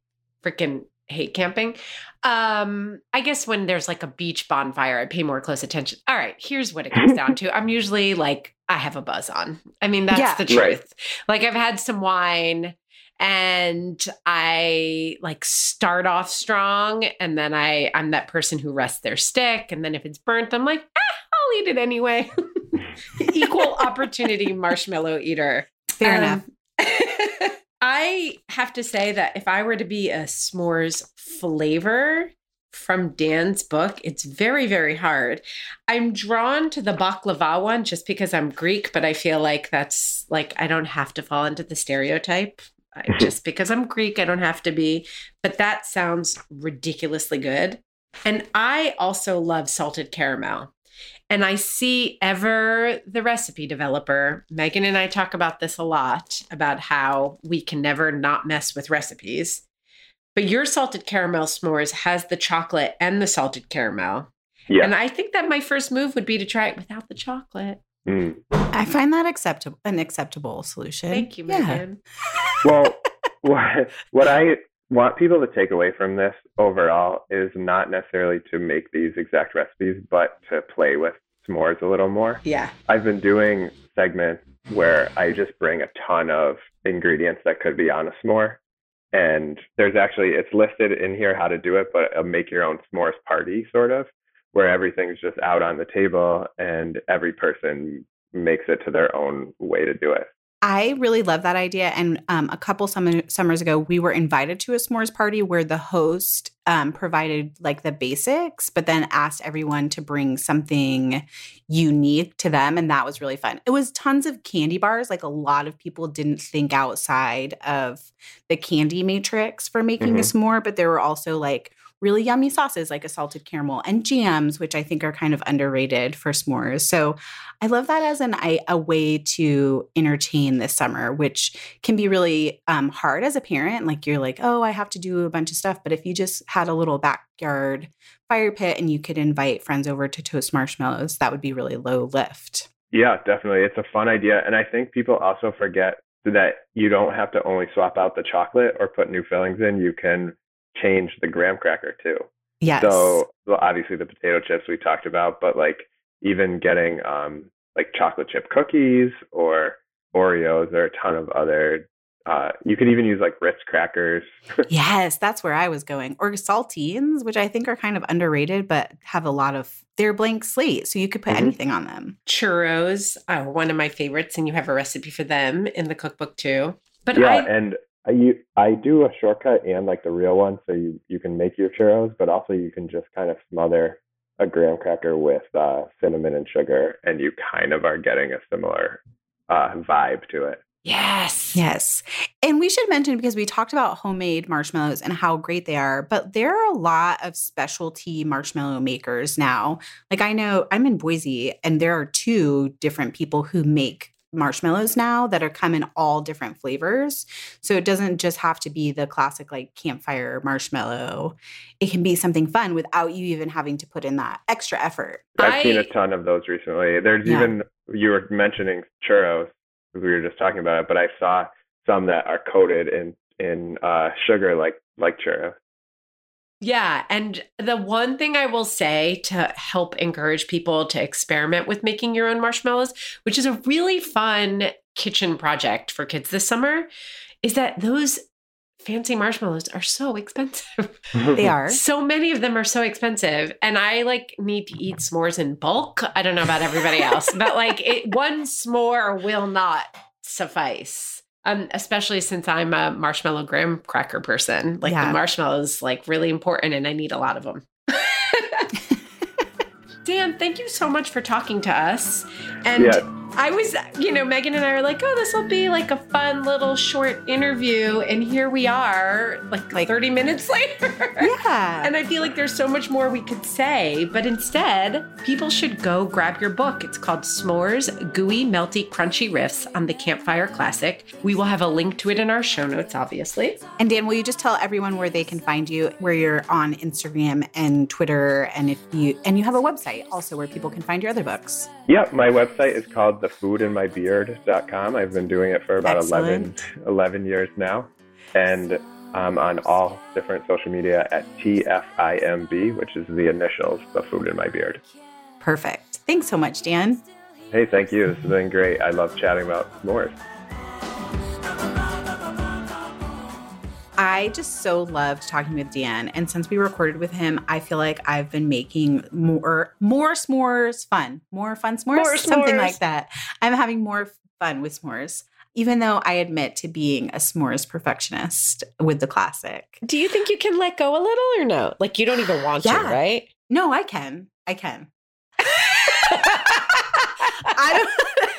freaking hate camping, um, I guess when there's like a beach bonfire, I pay more close attention. All right, here's what it comes down to. I'm usually like, I have a buzz on. I mean, that's yeah, the truth. Right. Like I've had some wine and I like start off strong and then I I'm that person who rests their stick and then if it's burnt I'm like ah, I'll eat it anyway. Equal opportunity marshmallow eater. Fair um, enough. I have to say that if I were to be a s'mores flavor from Dan's book, it's very, very hard. I'm drawn to the baklava one just because I'm Greek, but I feel like that's like I don't have to fall into the stereotype. just because I'm Greek, I don't have to be. But that sounds ridiculously good. And I also love salted caramel. And I see Ever, the recipe developer, Meghan and I talk about this a lot about how we can never not mess with recipes. But your salted caramel s'mores has the chocolate and the salted caramel. Yeah. And I think that my first move would be to try it without the chocolate. Mm. I find that acceptable an acceptable solution. Thank you, Yeah. Meghan. Well, what, what I want people to take away from this overall is not necessarily to make these exact recipes, but to play with s'mores a little more. Yeah. I've been doing segments where I just bring a ton of ingredients that could be on a s'more. And there's actually, it's listed in here how to do it, but a make your own s'mores party sort of, where everything's just out on the table and every person makes it to their own way to do it. I really love that idea. And um, a couple summer, summers ago, we were invited to a s'mores party where the host um, provided like the basics, but then asked everyone to bring something unique to them. And that was really fun. It was tons of candy bars. Like a lot of people didn't think outside of the candy matrix for making a s'more, but there were also like really yummy sauces like a salted caramel and jams, which I think are kind of underrated for s'mores. So I love that as an a way to entertain this summer, which can be really um, hard as a parent. Like you're like, oh, I have to do a bunch of stuff. But if you just had a little backyard fire pit and you could invite friends over to toast marshmallows, that would be really low lift. Yeah, definitely. It's a fun idea. And I think people also forget that you don't have to only swap out the chocolate or put new fillings in. You can change the graham cracker too. Yes. So well, obviously the potato chips we talked about, but like even getting um, like chocolate chip cookies or Oreos, there are a ton of other. Uh, you could even use like Ritz crackers. yes, that's where I was going. Or saltines, which I think are kind of underrated, but have a lot of they're blank slate, so you could put Mhm. anything on them. Churros are one of my favorites, and you have a recipe for them in the cookbook too. But yeah, I, and I u- I do a shortcut and like the real one, so you you can make your churros, but also you can just kind of smother a graham cracker with uh, cinnamon and sugar, and you kind of are getting a similar uh, vibe to it. yes, Yes. And we should mention because we talked about homemade marshmallows and how great they are, but there are a lot of specialty marshmallow makers now. Like I know I'm in Boise and there are two different people who make marshmallows now that are come in all different flavors. So it doesn't just have to be the classic like campfire marshmallow. It can be something fun without you even having to put in that extra effort. I've seen a ton of those recently. There's Yeah. even you were mentioning churros. We were just talking about it, but I saw some that are coated in in uh, sugar, like like churros. Yeah. And the one thing I will say to help encourage people to experiment with making your own marshmallows, which is a really fun kitchen project for kids this summer, is that those fancy marshmallows are so expensive. They are. So many of them are so expensive. And I like need to eat s'mores in bulk. I don't know about everybody else, but like it, one s'more will not suffice. Um, especially since I'm a marshmallow graham cracker person. Like Yeah. the marshmallows like really important and I need a lot of them. Dan, thank you so much for talking to us. And Yeah. I was, you know, Meghan and I were like, oh, this will be like a fun little short interview. And here we are, like, Like- 30 minutes later. Yeah. And I feel like there's so much more we could say, but instead, people should go grab your book. It's called S'mores Gooey, Melty, Crunchy Riffs on the Campfire Classic. We will have a link to it in our show notes, obviously. And Dan, will you just tell everyone where they can find you, where you're on Instagram and Twitter, and if you and you have a website also where people can find your other books. Yep, my website is called thefoodinmybeard.com. I've been doing it for about 11, 11 years now. And I'm on all different social media at TFIMB, which is the initials, The Food in My Beard. Perfect. Thanks so much, Dan. Hey, thank you. This has been great. I love chatting about s'mores. I just so loved talking with Dan, and since we recorded with him, I feel like I've been making more more s'mores fun, more fun s'mores, More something s'mores. like that. I'm having more fun with s'mores, even though I admit to being a s'mores perfectionist with the classic. Do you think you can let go a little or no? Like, you don't even want Yeah. to, right? No, I can. I can. I don't.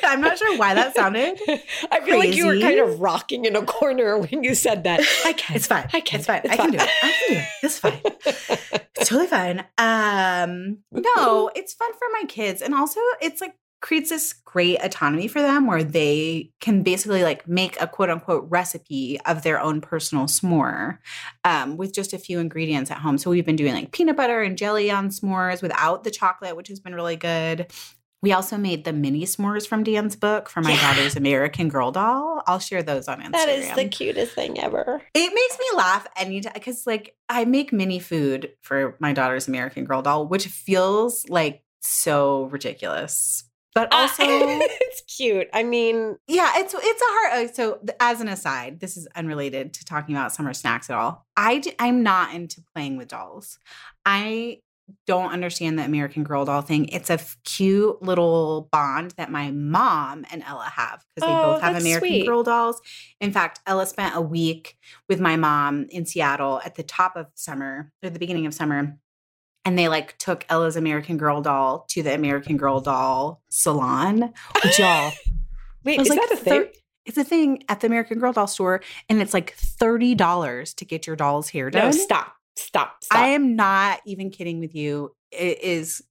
I'm not sure why that sounded. I feel like you were kind of rocking in a corner when you said that. I can. It's fine. I can. It's fine. It's I can do it. I can do it. It's fine. It's totally fine. Um, no, it's fun for my kids, and also it's like creates this great autonomy for them where they can basically like make a quote unquote recipe of their own personal s'more um, with just a few ingredients at home. So we've been doing like peanut butter and jelly on s'mores without the chocolate, which has been really good. We also made the mini s'mores from Dan's book for my Yeah. daughter's American Girl doll. I'll share those on Instagram. That is the cutest thing ever. It makes me laugh anytime because, like, I make mini food for my daughter's American Girl doll, which feels like so ridiculous. But also, it's cute. I mean, yeah, it's it's a hard. uh, So, as an aside, this is unrelated to talking about summer snacks at all. I I'm not into playing with dolls. I don't understand the American Girl doll thing. It's a f- cute little bond that my mom and Ella have because they Oh, both have American sweet. Girl dolls. In fact, Ella spent a week with my mom in Seattle at the top of summer or the beginning of summer. And they like took Ella's American Girl doll to the American Girl doll salon, which y'all wait, is like that a thir- thing? it's a thing at the American Girl doll store, and it's like thirty dollars to get your doll's hair done. No, stop, stop, stop. I am not even kidding with you. It is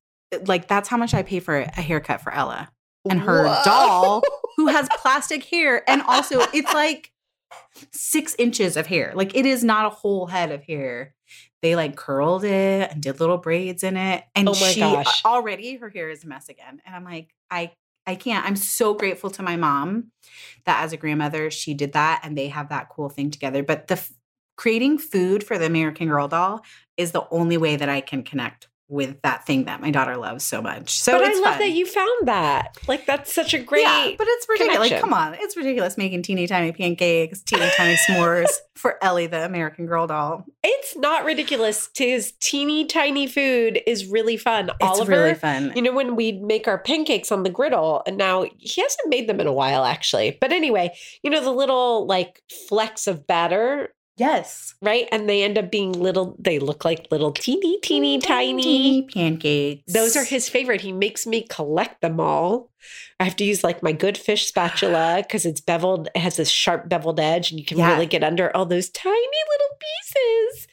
like that's how much I pay for a haircut for Ella and her Whoa. doll, who has plastic hair, and also it's like six inches of hair. Like it is not a whole head of hair. They like curled it and did little braids in it, and Oh she gosh. already her hair is a mess again. And I'm like, I I can't. I'm so grateful to my mom that as a grandmother she did that, and they have that cool thing together. But the creating food for the American Girl doll is the only way that I can connect with that thing that my daughter loves so much. So but I love fun. that you found that. Like that's such a great. yeah, but it's ridiculous. Like, come on, it's ridiculous making teeny tiny pancakes, teeny tiny s'mores for Ellie, the American Girl doll. it's not ridiculous. Tis teeny tiny food is really fun. It's Oliver, really fun. you know, when we make our pancakes on the griddle, and now he hasn't made them in a while, actually. But anyway, you know, the little like flecks of batter, yes, right? And they end up being little, they look like little teeny, teeny, tiny. teeny pancakes. Those are his favorite. He makes me collect them all. I have to use like my good fish spatula because it's beveled, it has this sharp beveled edge, and you can Yeah. really get under all those tiny little pieces.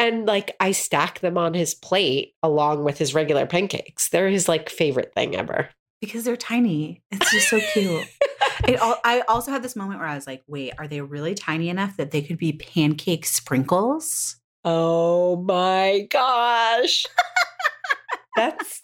And like I stack them on his plate along with his regular pancakes. They're his like favorite thing ever. because they're tiny. It's just so cute. it all, I also had this moment where I was like, wait, are they really tiny enough that they could be pancake sprinkles? Oh my gosh. That's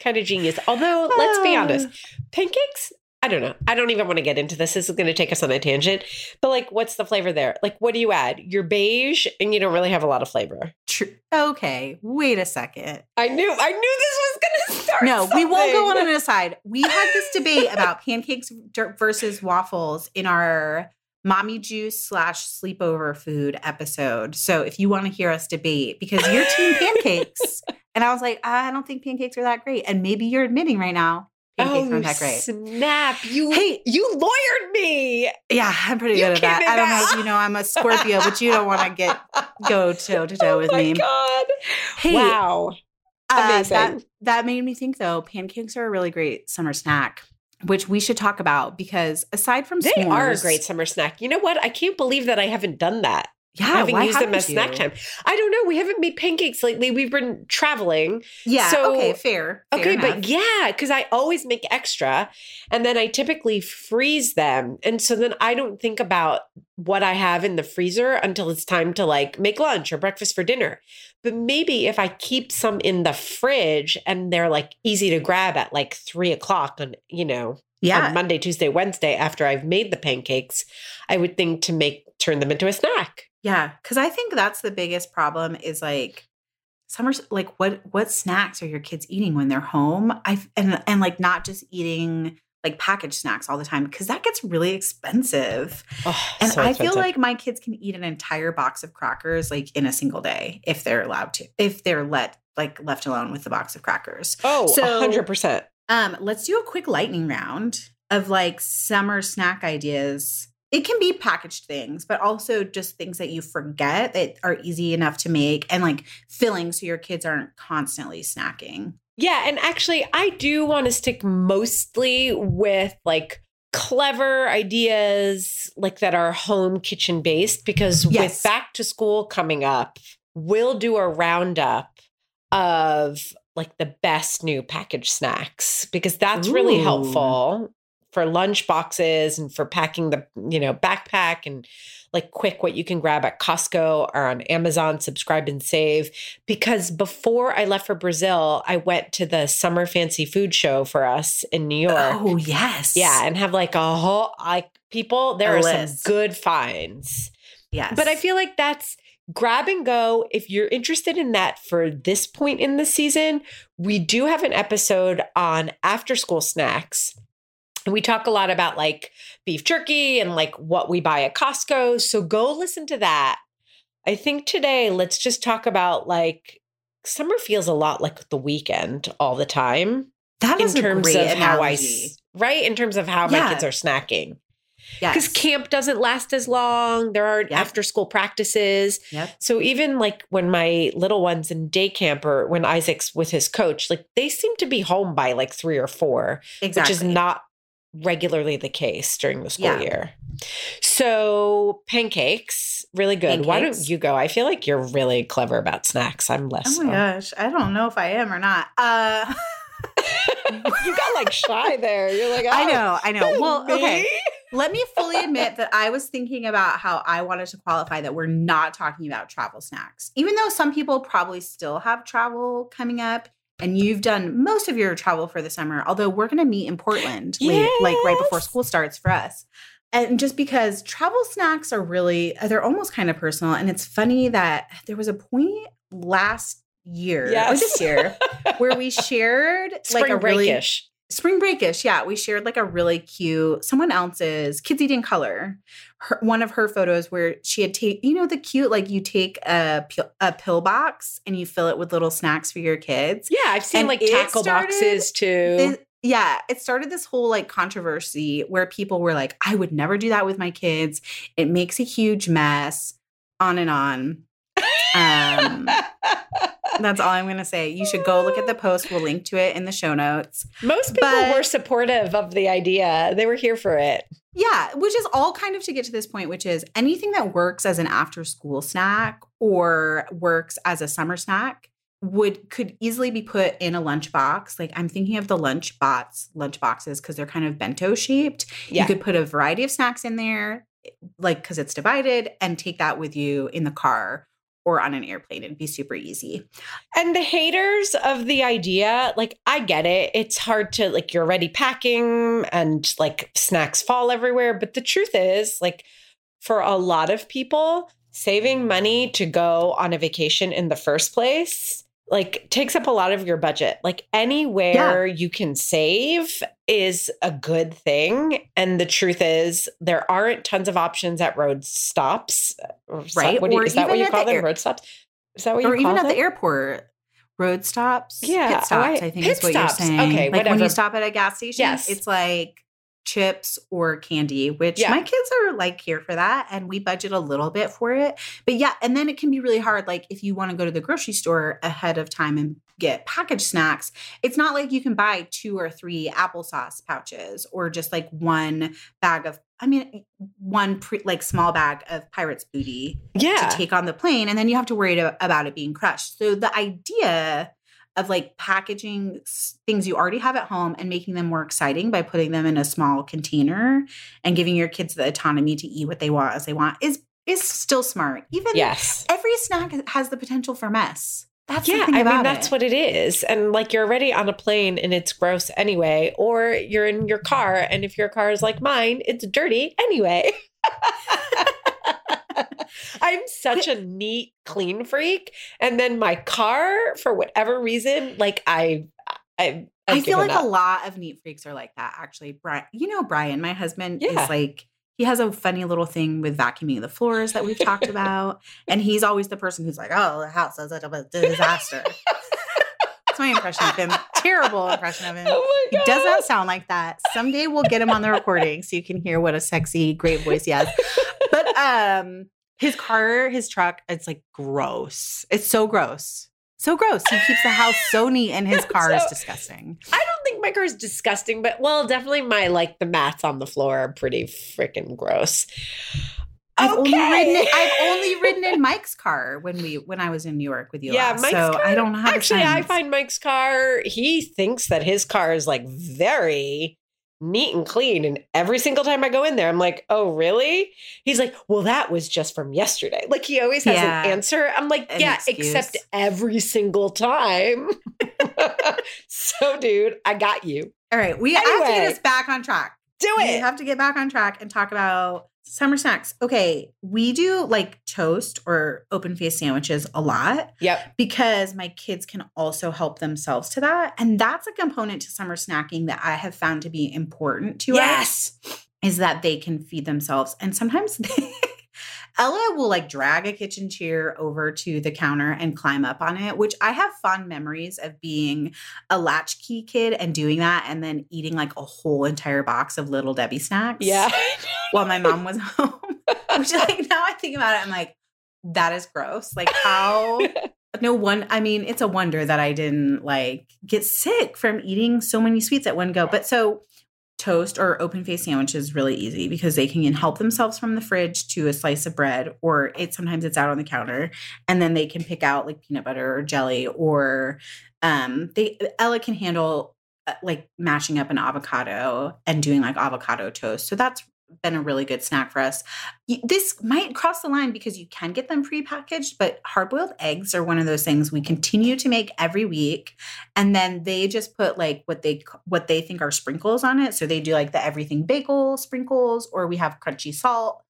kind of genius. Although, let's be honest, ah. pancakes, I don't know. I don't even want to get into this. This is going to take us on a tangent. But like, what's the flavor there? Like, what do you add? You're beige and you don't really have a lot of flavor. True. Okay, wait a second. I knew, I knew this was going to start. No, we won't go on an aside. We had this debate about pancakes versus waffles in our mommy juice slash sleepover food episode. So if you want to hear us debate, because you're team pancakes, and I was like, I don't think pancakes are that great, and maybe you're admitting right now pancakes Oh, aren't that great. snap. You, Hey. you lawyered me. Yeah, I'm pretty You good at that. I don't know if you know I'm a Scorpio, but you don't want to get go toe to toe with me. oh my me. God. Hey, wow. Uh, Amazing. that that made me think though, pancakes are a really great summer snack, which we should talk about because aside from They are a great summer snack. You know what? I can't believe that I haven't done that. Yeah, having why used them snack you? time. I don't know. We haven't made pancakes lately. We've been traveling. Yeah. So- okay. Fair. fair Okay, enough. but yeah, because I always make extra and then I typically freeze them. And so then I don't think about what I have in the freezer until it's time to like make lunch or breakfast for dinner. But maybe if I keep some in the fridge and they're like easy to grab at like three o'clock on, you know, yeah, on Monday, Tuesday, Wednesday after I've made the pancakes, I would think to make turn them into a snack. Yeah. Because I think that's the biggest problem is like summer. Like, what what snacks are your kids eating when they're home? I and and like not just eating like packaged snacks all the time because that gets really expensive. Oh, And so I expensive. feel like my kids can eat an entire box of crackers like in a single day if they're allowed to, if they're let like left alone with the box of crackers. oh, so- hundred percent. Um, let's do a quick lightning round of like summer snack ideas. It can be packaged things, but also just things that you forget that are easy enough to make and like filling so your kids aren't constantly snacking. Yeah, and actually, I do want to stick mostly with like clever ideas like that are home kitchen based because Yes. with back to school coming up, we'll do a roundup of like the best new packaged snacks because that's really helpful for lunch boxes and for packing the, you know, backpack and like quick what you can grab at Costco or on Amazon, subscribe and save. Because before I left for Brazil, I went to the summer fancy food show for us in New York. Oh, yes. Yeah, and have like a whole like people, there A are list. some good finds. Yes. But I feel like that's grab and go. If you're interested in that for this point in the season, we do have an episode on after school snacks. We talk a lot about like beef jerky and like what we buy at Costco. So go listen to that. I think today, let's just talk about like summer feels a lot like the weekend all the time that in is a terms of how I, analogy. s- right? In terms of how my kids are snacking Yes. because camp doesn't last as long. There are Yep. after school practices. Yep. So even like when my little ones in day camp or when Isaac's with his coach, like they seem to be home by like three or four, Exactly. which is not regularly the case during the school Yeah. year. So pancakes, really good. Why don't you go? I feel like you're really clever about snacks. I'm less. Oh my so. gosh. I don't know if I am or not. Uh you got like shy there. You're like, I "Oh, know, I know. Well, okay. Let me fully admit that I was thinking about how I wanted to qualify that we're not talking about travel snacks. Even though some people probably still have travel coming up and you've done most of your travel for the summer, although we're going to meet in Portland late, like right before school starts for us. And just because travel snacks are really, uh, they're almost kind of personal. And it's funny that there was a point last year or this year where we shared like a really. Spring breakish yeah we shared like a really cute someone else's kids eating color. Her, one of her photos where she had take you know the cute like you take a pill, a pill box and you fill it with little snacks for your kids Yeah, I've seen And like tackle started boxes too. This- yeah it started this whole like controversy where people were like i would never do that with my kids. It makes a huge mess on and on. Um that's all i'm gonna say you should go look at the post we'll link to it in the show notes Most people But- were supportive of the idea. They were here for it. Yeah, which is all kind of to get to this point, which is anything that works as an after school snack or works as a summer snack would could easily be put in a lunchbox. Like I'm thinking of the LunchBots, lunch boxes because they're kind of bento shaped. Yeah. You could put a variety of snacks in there, like because it's divided, and take that with you in the car or on an airplane. It'd be super easy. And the haters of the idea, like I get it. It's hard to like you're already packing and like snacks fall everywhere. But the truth is, like for a lot of people, saving money to go on a vacation in the first place like takes up a lot of your budget. Like anywhere you can save is a good thing. And the truth is there aren't tons of options at road stops. Right, what do you- or is that what you call the them? air- road stops? Is that what you or call them? Or even at the airport. Road stops, Yeah, pit oh, stops. I- I, think is what stops. you're saying. Okay, like when you stop at a gas station, Yes. it's like chips or candy, which Yeah. my kids are like here for that, and we budget a little bit for it. But yeah, and then it can be really hard. Like if you want to go to the grocery store ahead of time and get packaged snacks, it's not like you can buy two or three applesauce pouches or just like one bag of. I mean, one pre, like small bag of Pirates Booty yeah. to take on the plane and then you have to worry to, about it being crushed so the idea of like packaging things you already have at home and making them more exciting by putting them in a small container and giving your kids the autonomy to eat what they want as they want is is still smart even yes. every snack has the potential for mess that's Yeah, I mean that's it. what it is. And like you're already on a plane and it's gross anyway, or you're in your car and if your car is like mine, it's dirty anyway. I'm such a neat clean freak and then my car for whatever reason like I I I feel like a lot of neat freaks are like that. Actually, Brian, you know Brian, my husband Yeah. is like he has a funny little thing with vacuuming the floors that we've talked about, and he's always the person who's like, "Oh, the house is a disaster." That's my impression of him. Terrible impression of him. Oh He does not sound like that. Someday we'll get him on the recording so you can hear what a sexy, great voice he has. But um his car, his truck, it's like gross. It's so gross. So gross. He keeps the house so neat and his car is disgusting. I don't think my car is disgusting, but well, definitely my like the mats on the floor are pretty freaking gross. I've only Okay. ridden it, I've only ridden in Mike's car when we when I was in New York with you. Yeah, last, Mike's so car- I don't know have Actually, I find Mike's car. He thinks that his car is like very neat and clean. And every single time I go in there, I'm like, oh, really? He's like, well, that was just from yesterday. Like he always has Yeah. an answer. I'm like, An yeah, excuse. except every single time. so, dude, I got you. All right, we have to get us back on track. Do it. We have to get back on track and talk about summer snacks. Okay, we do like toast or open face sandwiches a lot yep. because my kids can also help themselves to that. And that's a component to summer snacking that I have found to be important to us Yes. is that they can feed themselves. And sometimes they, Ella will like drag a kitchen chair over to the counter and climb up on it, which I have fond memories of being a latchkey kid and doing that and then eating like a whole entire box of little Debbie snacks. Yeah. While my mom was home. which like now I think about it, I'm like, that is gross. Like how no one I mean, it's a wonder that I didn't like get sick from eating so many sweets at one go. But so toast or open face sandwich is really easy because they can help themselves from the fridge to a slice of bread or it sometimes it's out on the counter and then they can pick out like peanut butter or jelly or um they Ella can handle uh, like mashing up an avocado and doing like avocado toast. So that's been a really good snack for us. This might cross the line because you can get them pre-packaged, but hard-boiled eggs are one of those things we continue to make every week and then they just put like what they what they think are sprinkles on it. So they do like the everything bagel sprinkles or we have crunchy salt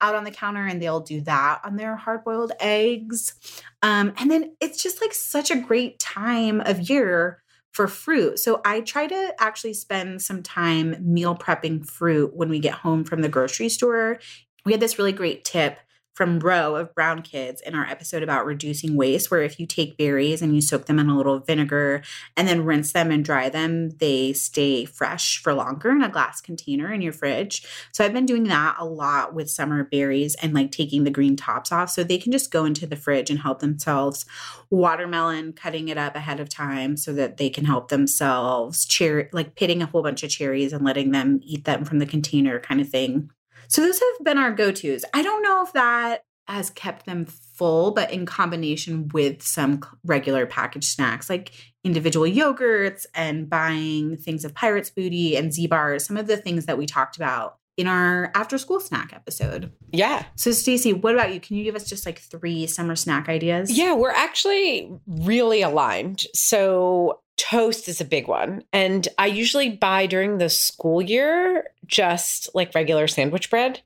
out on the counter and they'll do that on their hard-boiled eggs. Um, and then it's just like such a great time of year for fruit. So I try to actually spend some time meal prepping fruit when we get home from the grocery store. We had this really great tip from Roe of Brown Kids in our episode about reducing waste, where if you take berries and you soak them in a little vinegar and then rinse them and dry them, they stay fresh for longer in a glass container in your fridge. So I've been doing that a lot with summer berries and like taking the green tops off so they can just go into the fridge and help themselves. Watermelon, cutting it up ahead of time so that they can help themselves. Cherry, like pitting a whole bunch of cherries and letting them eat them from the container kind of thing. So those have been our go-tos. I don't know if that has kept them full, but in combination with some regular packaged snacks like individual yogurts and buying things of Pirates Booty and Z bars, some of the things that we talked about in our after school snack episode. Yeah. So Stacie, what about you? Can you give us just like three summer snack ideas? Yeah, we're actually really aligned. So toast is a big one. And I usually buy during the school year just like regular sandwich bread.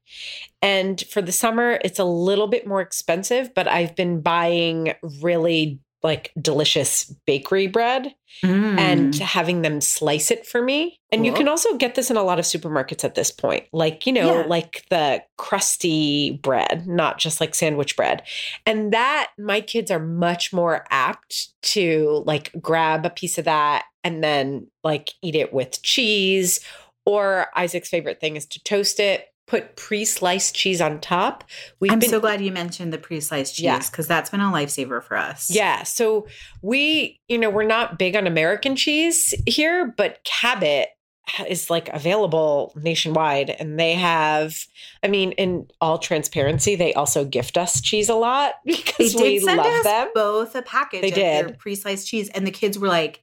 And for the summer, it's a little bit more expensive, but I've been buying really like delicious bakery bread Mm. and having them slice it for me. And you can also get this in a lot of supermarkets at this point. Like, you know, Yeah. like the crusty bread, not just like sandwich bread. And that my kids are much more apt to like grab a piece of that and then like eat it with cheese. Or Isaac's favorite thing is to toast it, put pre-sliced cheese on top. We've I'm been so glad you mentioned the pre-sliced cheese Yeah. because that's been a lifesaver for us. Yeah. So we, you know, we're not big on American cheese here, but Cabot is like available nationwide and they have i mean in all transparency they also gift us cheese a lot because we love us them both a package They of their did. pre-sliced cheese, and the kids were like,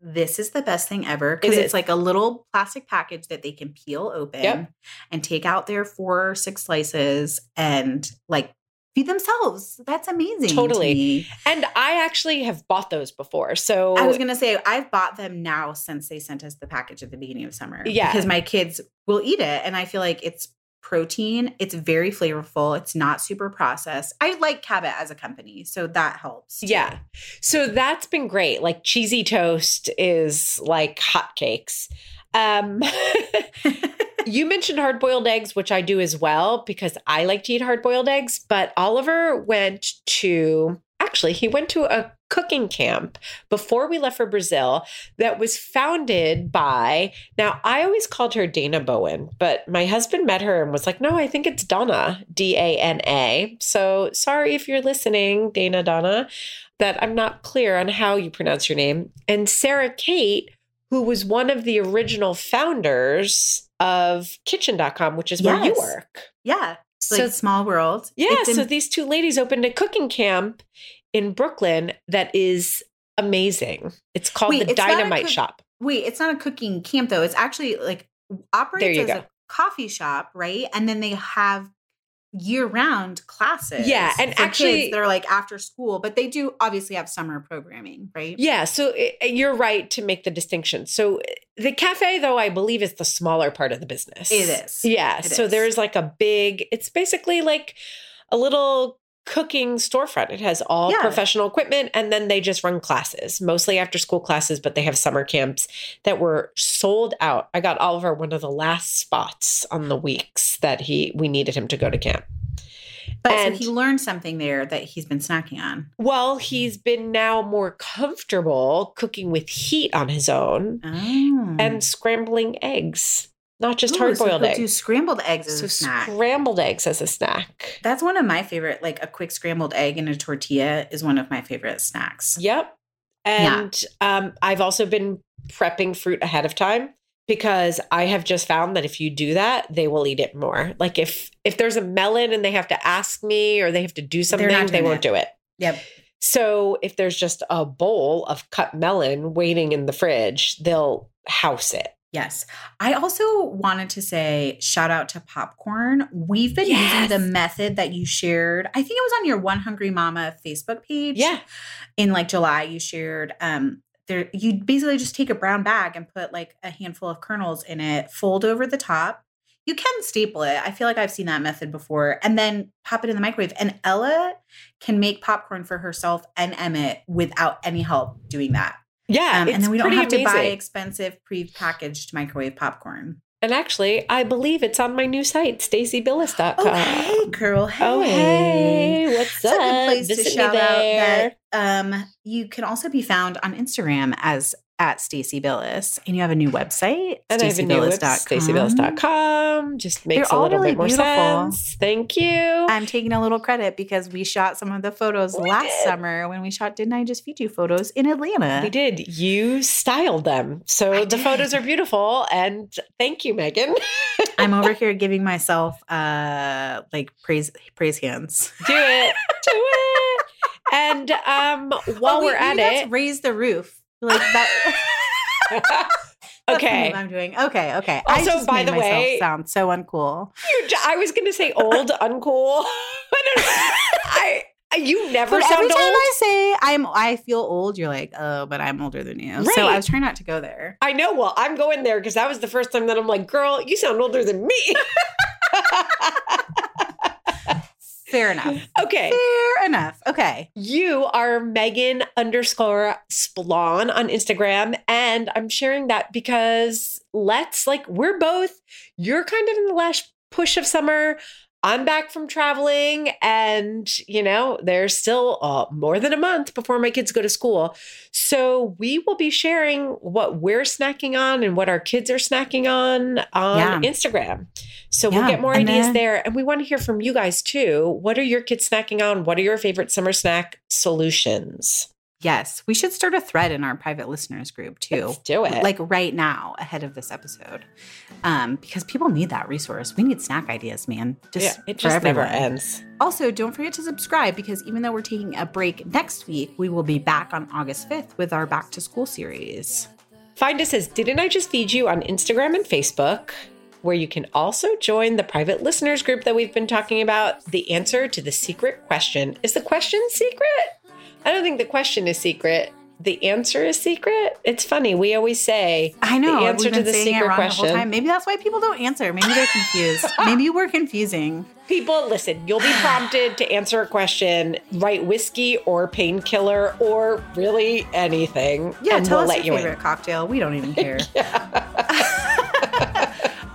"This is the best thing ever" because It it's like a little plastic package that they can peel open Yep. and take out their four or six slices and like feed themselves. That's amazing. Totally. me. and i actually have bought those before so I was gonna say I've bought them now since they sent us the package at the beginning of summer. Yeah. because my kids will eat it, and I feel like it's protein. It's very flavorful. It's not super processed. I like Cabot as a company, so that helps. too. Yeah. So that's been great. Like cheesy toast is like hotcakes. Um you mentioned hard boiled eggs, which I do as well because I like to eat hard boiled eggs. But Oliver went to, actually, he went to a cooking camp before we left for Brazil that was founded by, now I always called her Dana Bowen, but my husband met her and was like, no, I think it's Donna, D A N A. So sorry if you're listening, Dana Donna, that I'm not clear on how you pronounce your name. And Sarah Kate, who was one of the original founders of kitchn.com, which is where you work. Yeah. So small world. yeah, It's so these two ladies opened a cooking camp in Brooklyn that is amazing. It's called Wait, the it's Dynamite cook- Shop. wait, it's not a cooking camp though. It's actually like operates as go. a coffee shop, right? And then they have year-round classes. Yeah, and actually- they're like after school, but they do obviously have summer programming, right? Yeah, so i you're right to make the distinction. So eh, the cafe, though, I believe is the smaller part of the business. It is. Yeah. It so is. there's like a big, it's basically like a little cooking storefront. It has all Yeah. professional equipment and then they just run classes, mostly after school classes, but they have summer camps that were sold out. I got Oliver one of the last spots on the weeks that he we needed him to go to camp. But And- so he learned something there that he's been snacking on. Well, he's been now more comfortable cooking with heat on his own Oh. and scrambling eggs, not just Ooh, hard boiled he'll eggs. Do scrambled eggs as so a snack. scrambled eggs as a snack. That's one of my favorite. Like a quick scrambled egg and a tortilla is one of my favorite snacks. Yep. And um, I've also been prepping fruit ahead of time because I have just found that if you do that, they will eat it more. Like if if there's a melon and they have to ask me or they have to do something, they won't it. do it. Yep. So if there's just a bowl of cut melon waiting in the fridge, they'll house it. Yes. I also wanted to say shout out to popcorn. We've been Yes. using the method that you shared. I think it was on your One Hungry Mama Facebook page. Yeah. In like July, you shared um there you basically just take a brown bag and put like a handful of kernels in it, fold over the top. You can staple it. I feel like I've seen that method before. And then pop it in the microwave. And Ella can make popcorn for herself and Emmett without any help doing that. Yeah. Um, and then we don't have to buy expensive pre-packaged microwave popcorn. And actually, I believe it's on my new site, staciebillis.com. Oh, hey, girl. Hey. Oh, hey, what's It's a up? good place to Visit me shout out that um, you can also be found on Instagram as at Stacie Billis, and you have a new website, And I have a new staciebillis.com. Just makes They're a little really bit more beautiful. sense. Thank you. I'm taking a little credit because we shot some of the photos We last did. summer when we shot Didn't I Just Feed You photos in Atlanta. we did. You styled them. So I the photos are beautiful. And thank you, Meghan. I'm over here giving myself uh like praise praise hands. Do it. Do it. And um, while Oh, wait, we're at it, raise the roof. Like that. Okay. I'm doing. Okay, okay. I Also, just by the way- sound so uncool. You j- I was going to say old, uncool. I I, you never But sound every time old. I say I'm, I feel old. You're like, oh, but I'm older than you. So I was trying not to go there. I know. Well, I'm going there because that was the first time that I'm like, girl, you sound older than me. Fair enough. okay. Fair enough. Okay. You are Meghan underscore Splawn on Instagram. And I'm sharing that because let's like, we're both, you're kind of in the last push of summer. I'm back from traveling, and you know, there's still uh, more than a month before my kids go to school. So, we will be sharing what we're snacking on and what our kids are snacking on on Yeah. Instagram. So, we'll get more and ideas then- there. And we want to hear from you guys too. What are your kids snacking on? What are your favorite summer snack solutions? Yes, we should start a thread in our private listeners group too. Let's do it. Like right now, ahead of this episode, um, because people need that resource. We need snack ideas, man. Just yeah, it just never ends. Also, don't forget to subscribe because even though we're taking a break next week, we will be back on August 5th with our back to school series. Find us as Didn't I Just Feed You on Instagram and Facebook, where you can also join the private listeners group that we've been talking about. The answer to the secret question is the question secret? I don't think the question is secret. The answer is secret. It's funny. We always say I know. the answer to the secret question. the time. Maybe that's why people don't answer. Maybe they're confused. Maybe we're confusing. People, listen, you'll be prompted to answer a question, write whiskey or painkiller or really anything. Yeah, and tell we'll us let your you favorite in. cocktail. We don't even care.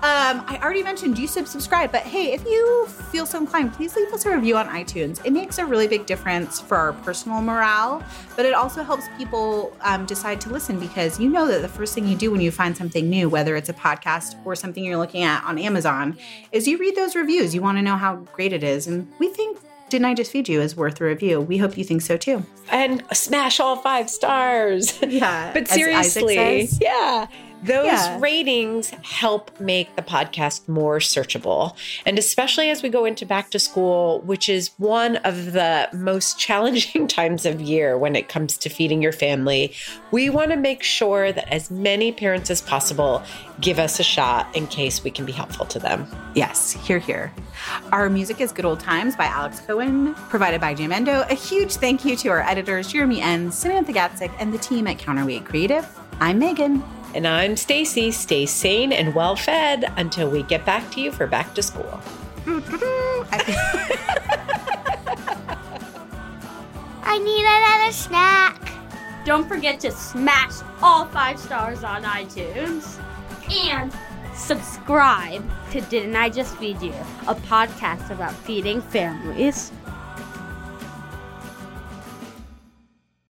Um, I already mentioned you should subscribe, but hey, if you feel so inclined, please leave us a review on iTunes. It makes a really big difference for our personal morale, but it also helps people um, decide to listen because you know that the first thing you do when you find something new, whether it's a podcast or something you're looking at on Amazon, is you read those reviews. You want to know how great it is, and we think. Didn't I just feed you is worth a review? We hope you think so too. And smash all five stars. Yeah. But seriously, yeah. Those Yeah. ratings help make the podcast more searchable. And especially as we go into back to school, which is one of the most challenging times of year when it comes to feeding your family, we want to make sure that as many parents as possible give us a shot in case we can be helpful to them. Yes, here, here. Our music is Good Old Times by Alex Cohen, provided by Jamendo. A huge thank you to our editors, Jeremy N., Samantha Gatzik, and the team at Counterweight Creative. I'm Meghan. And I'm Stacie. Stay sane and well fed until we get back to you for back to school. I need another snack. Don't forget to smash all five stars on iTunes and subscribe to Didn't I Just Feed You, a podcast about feeding families.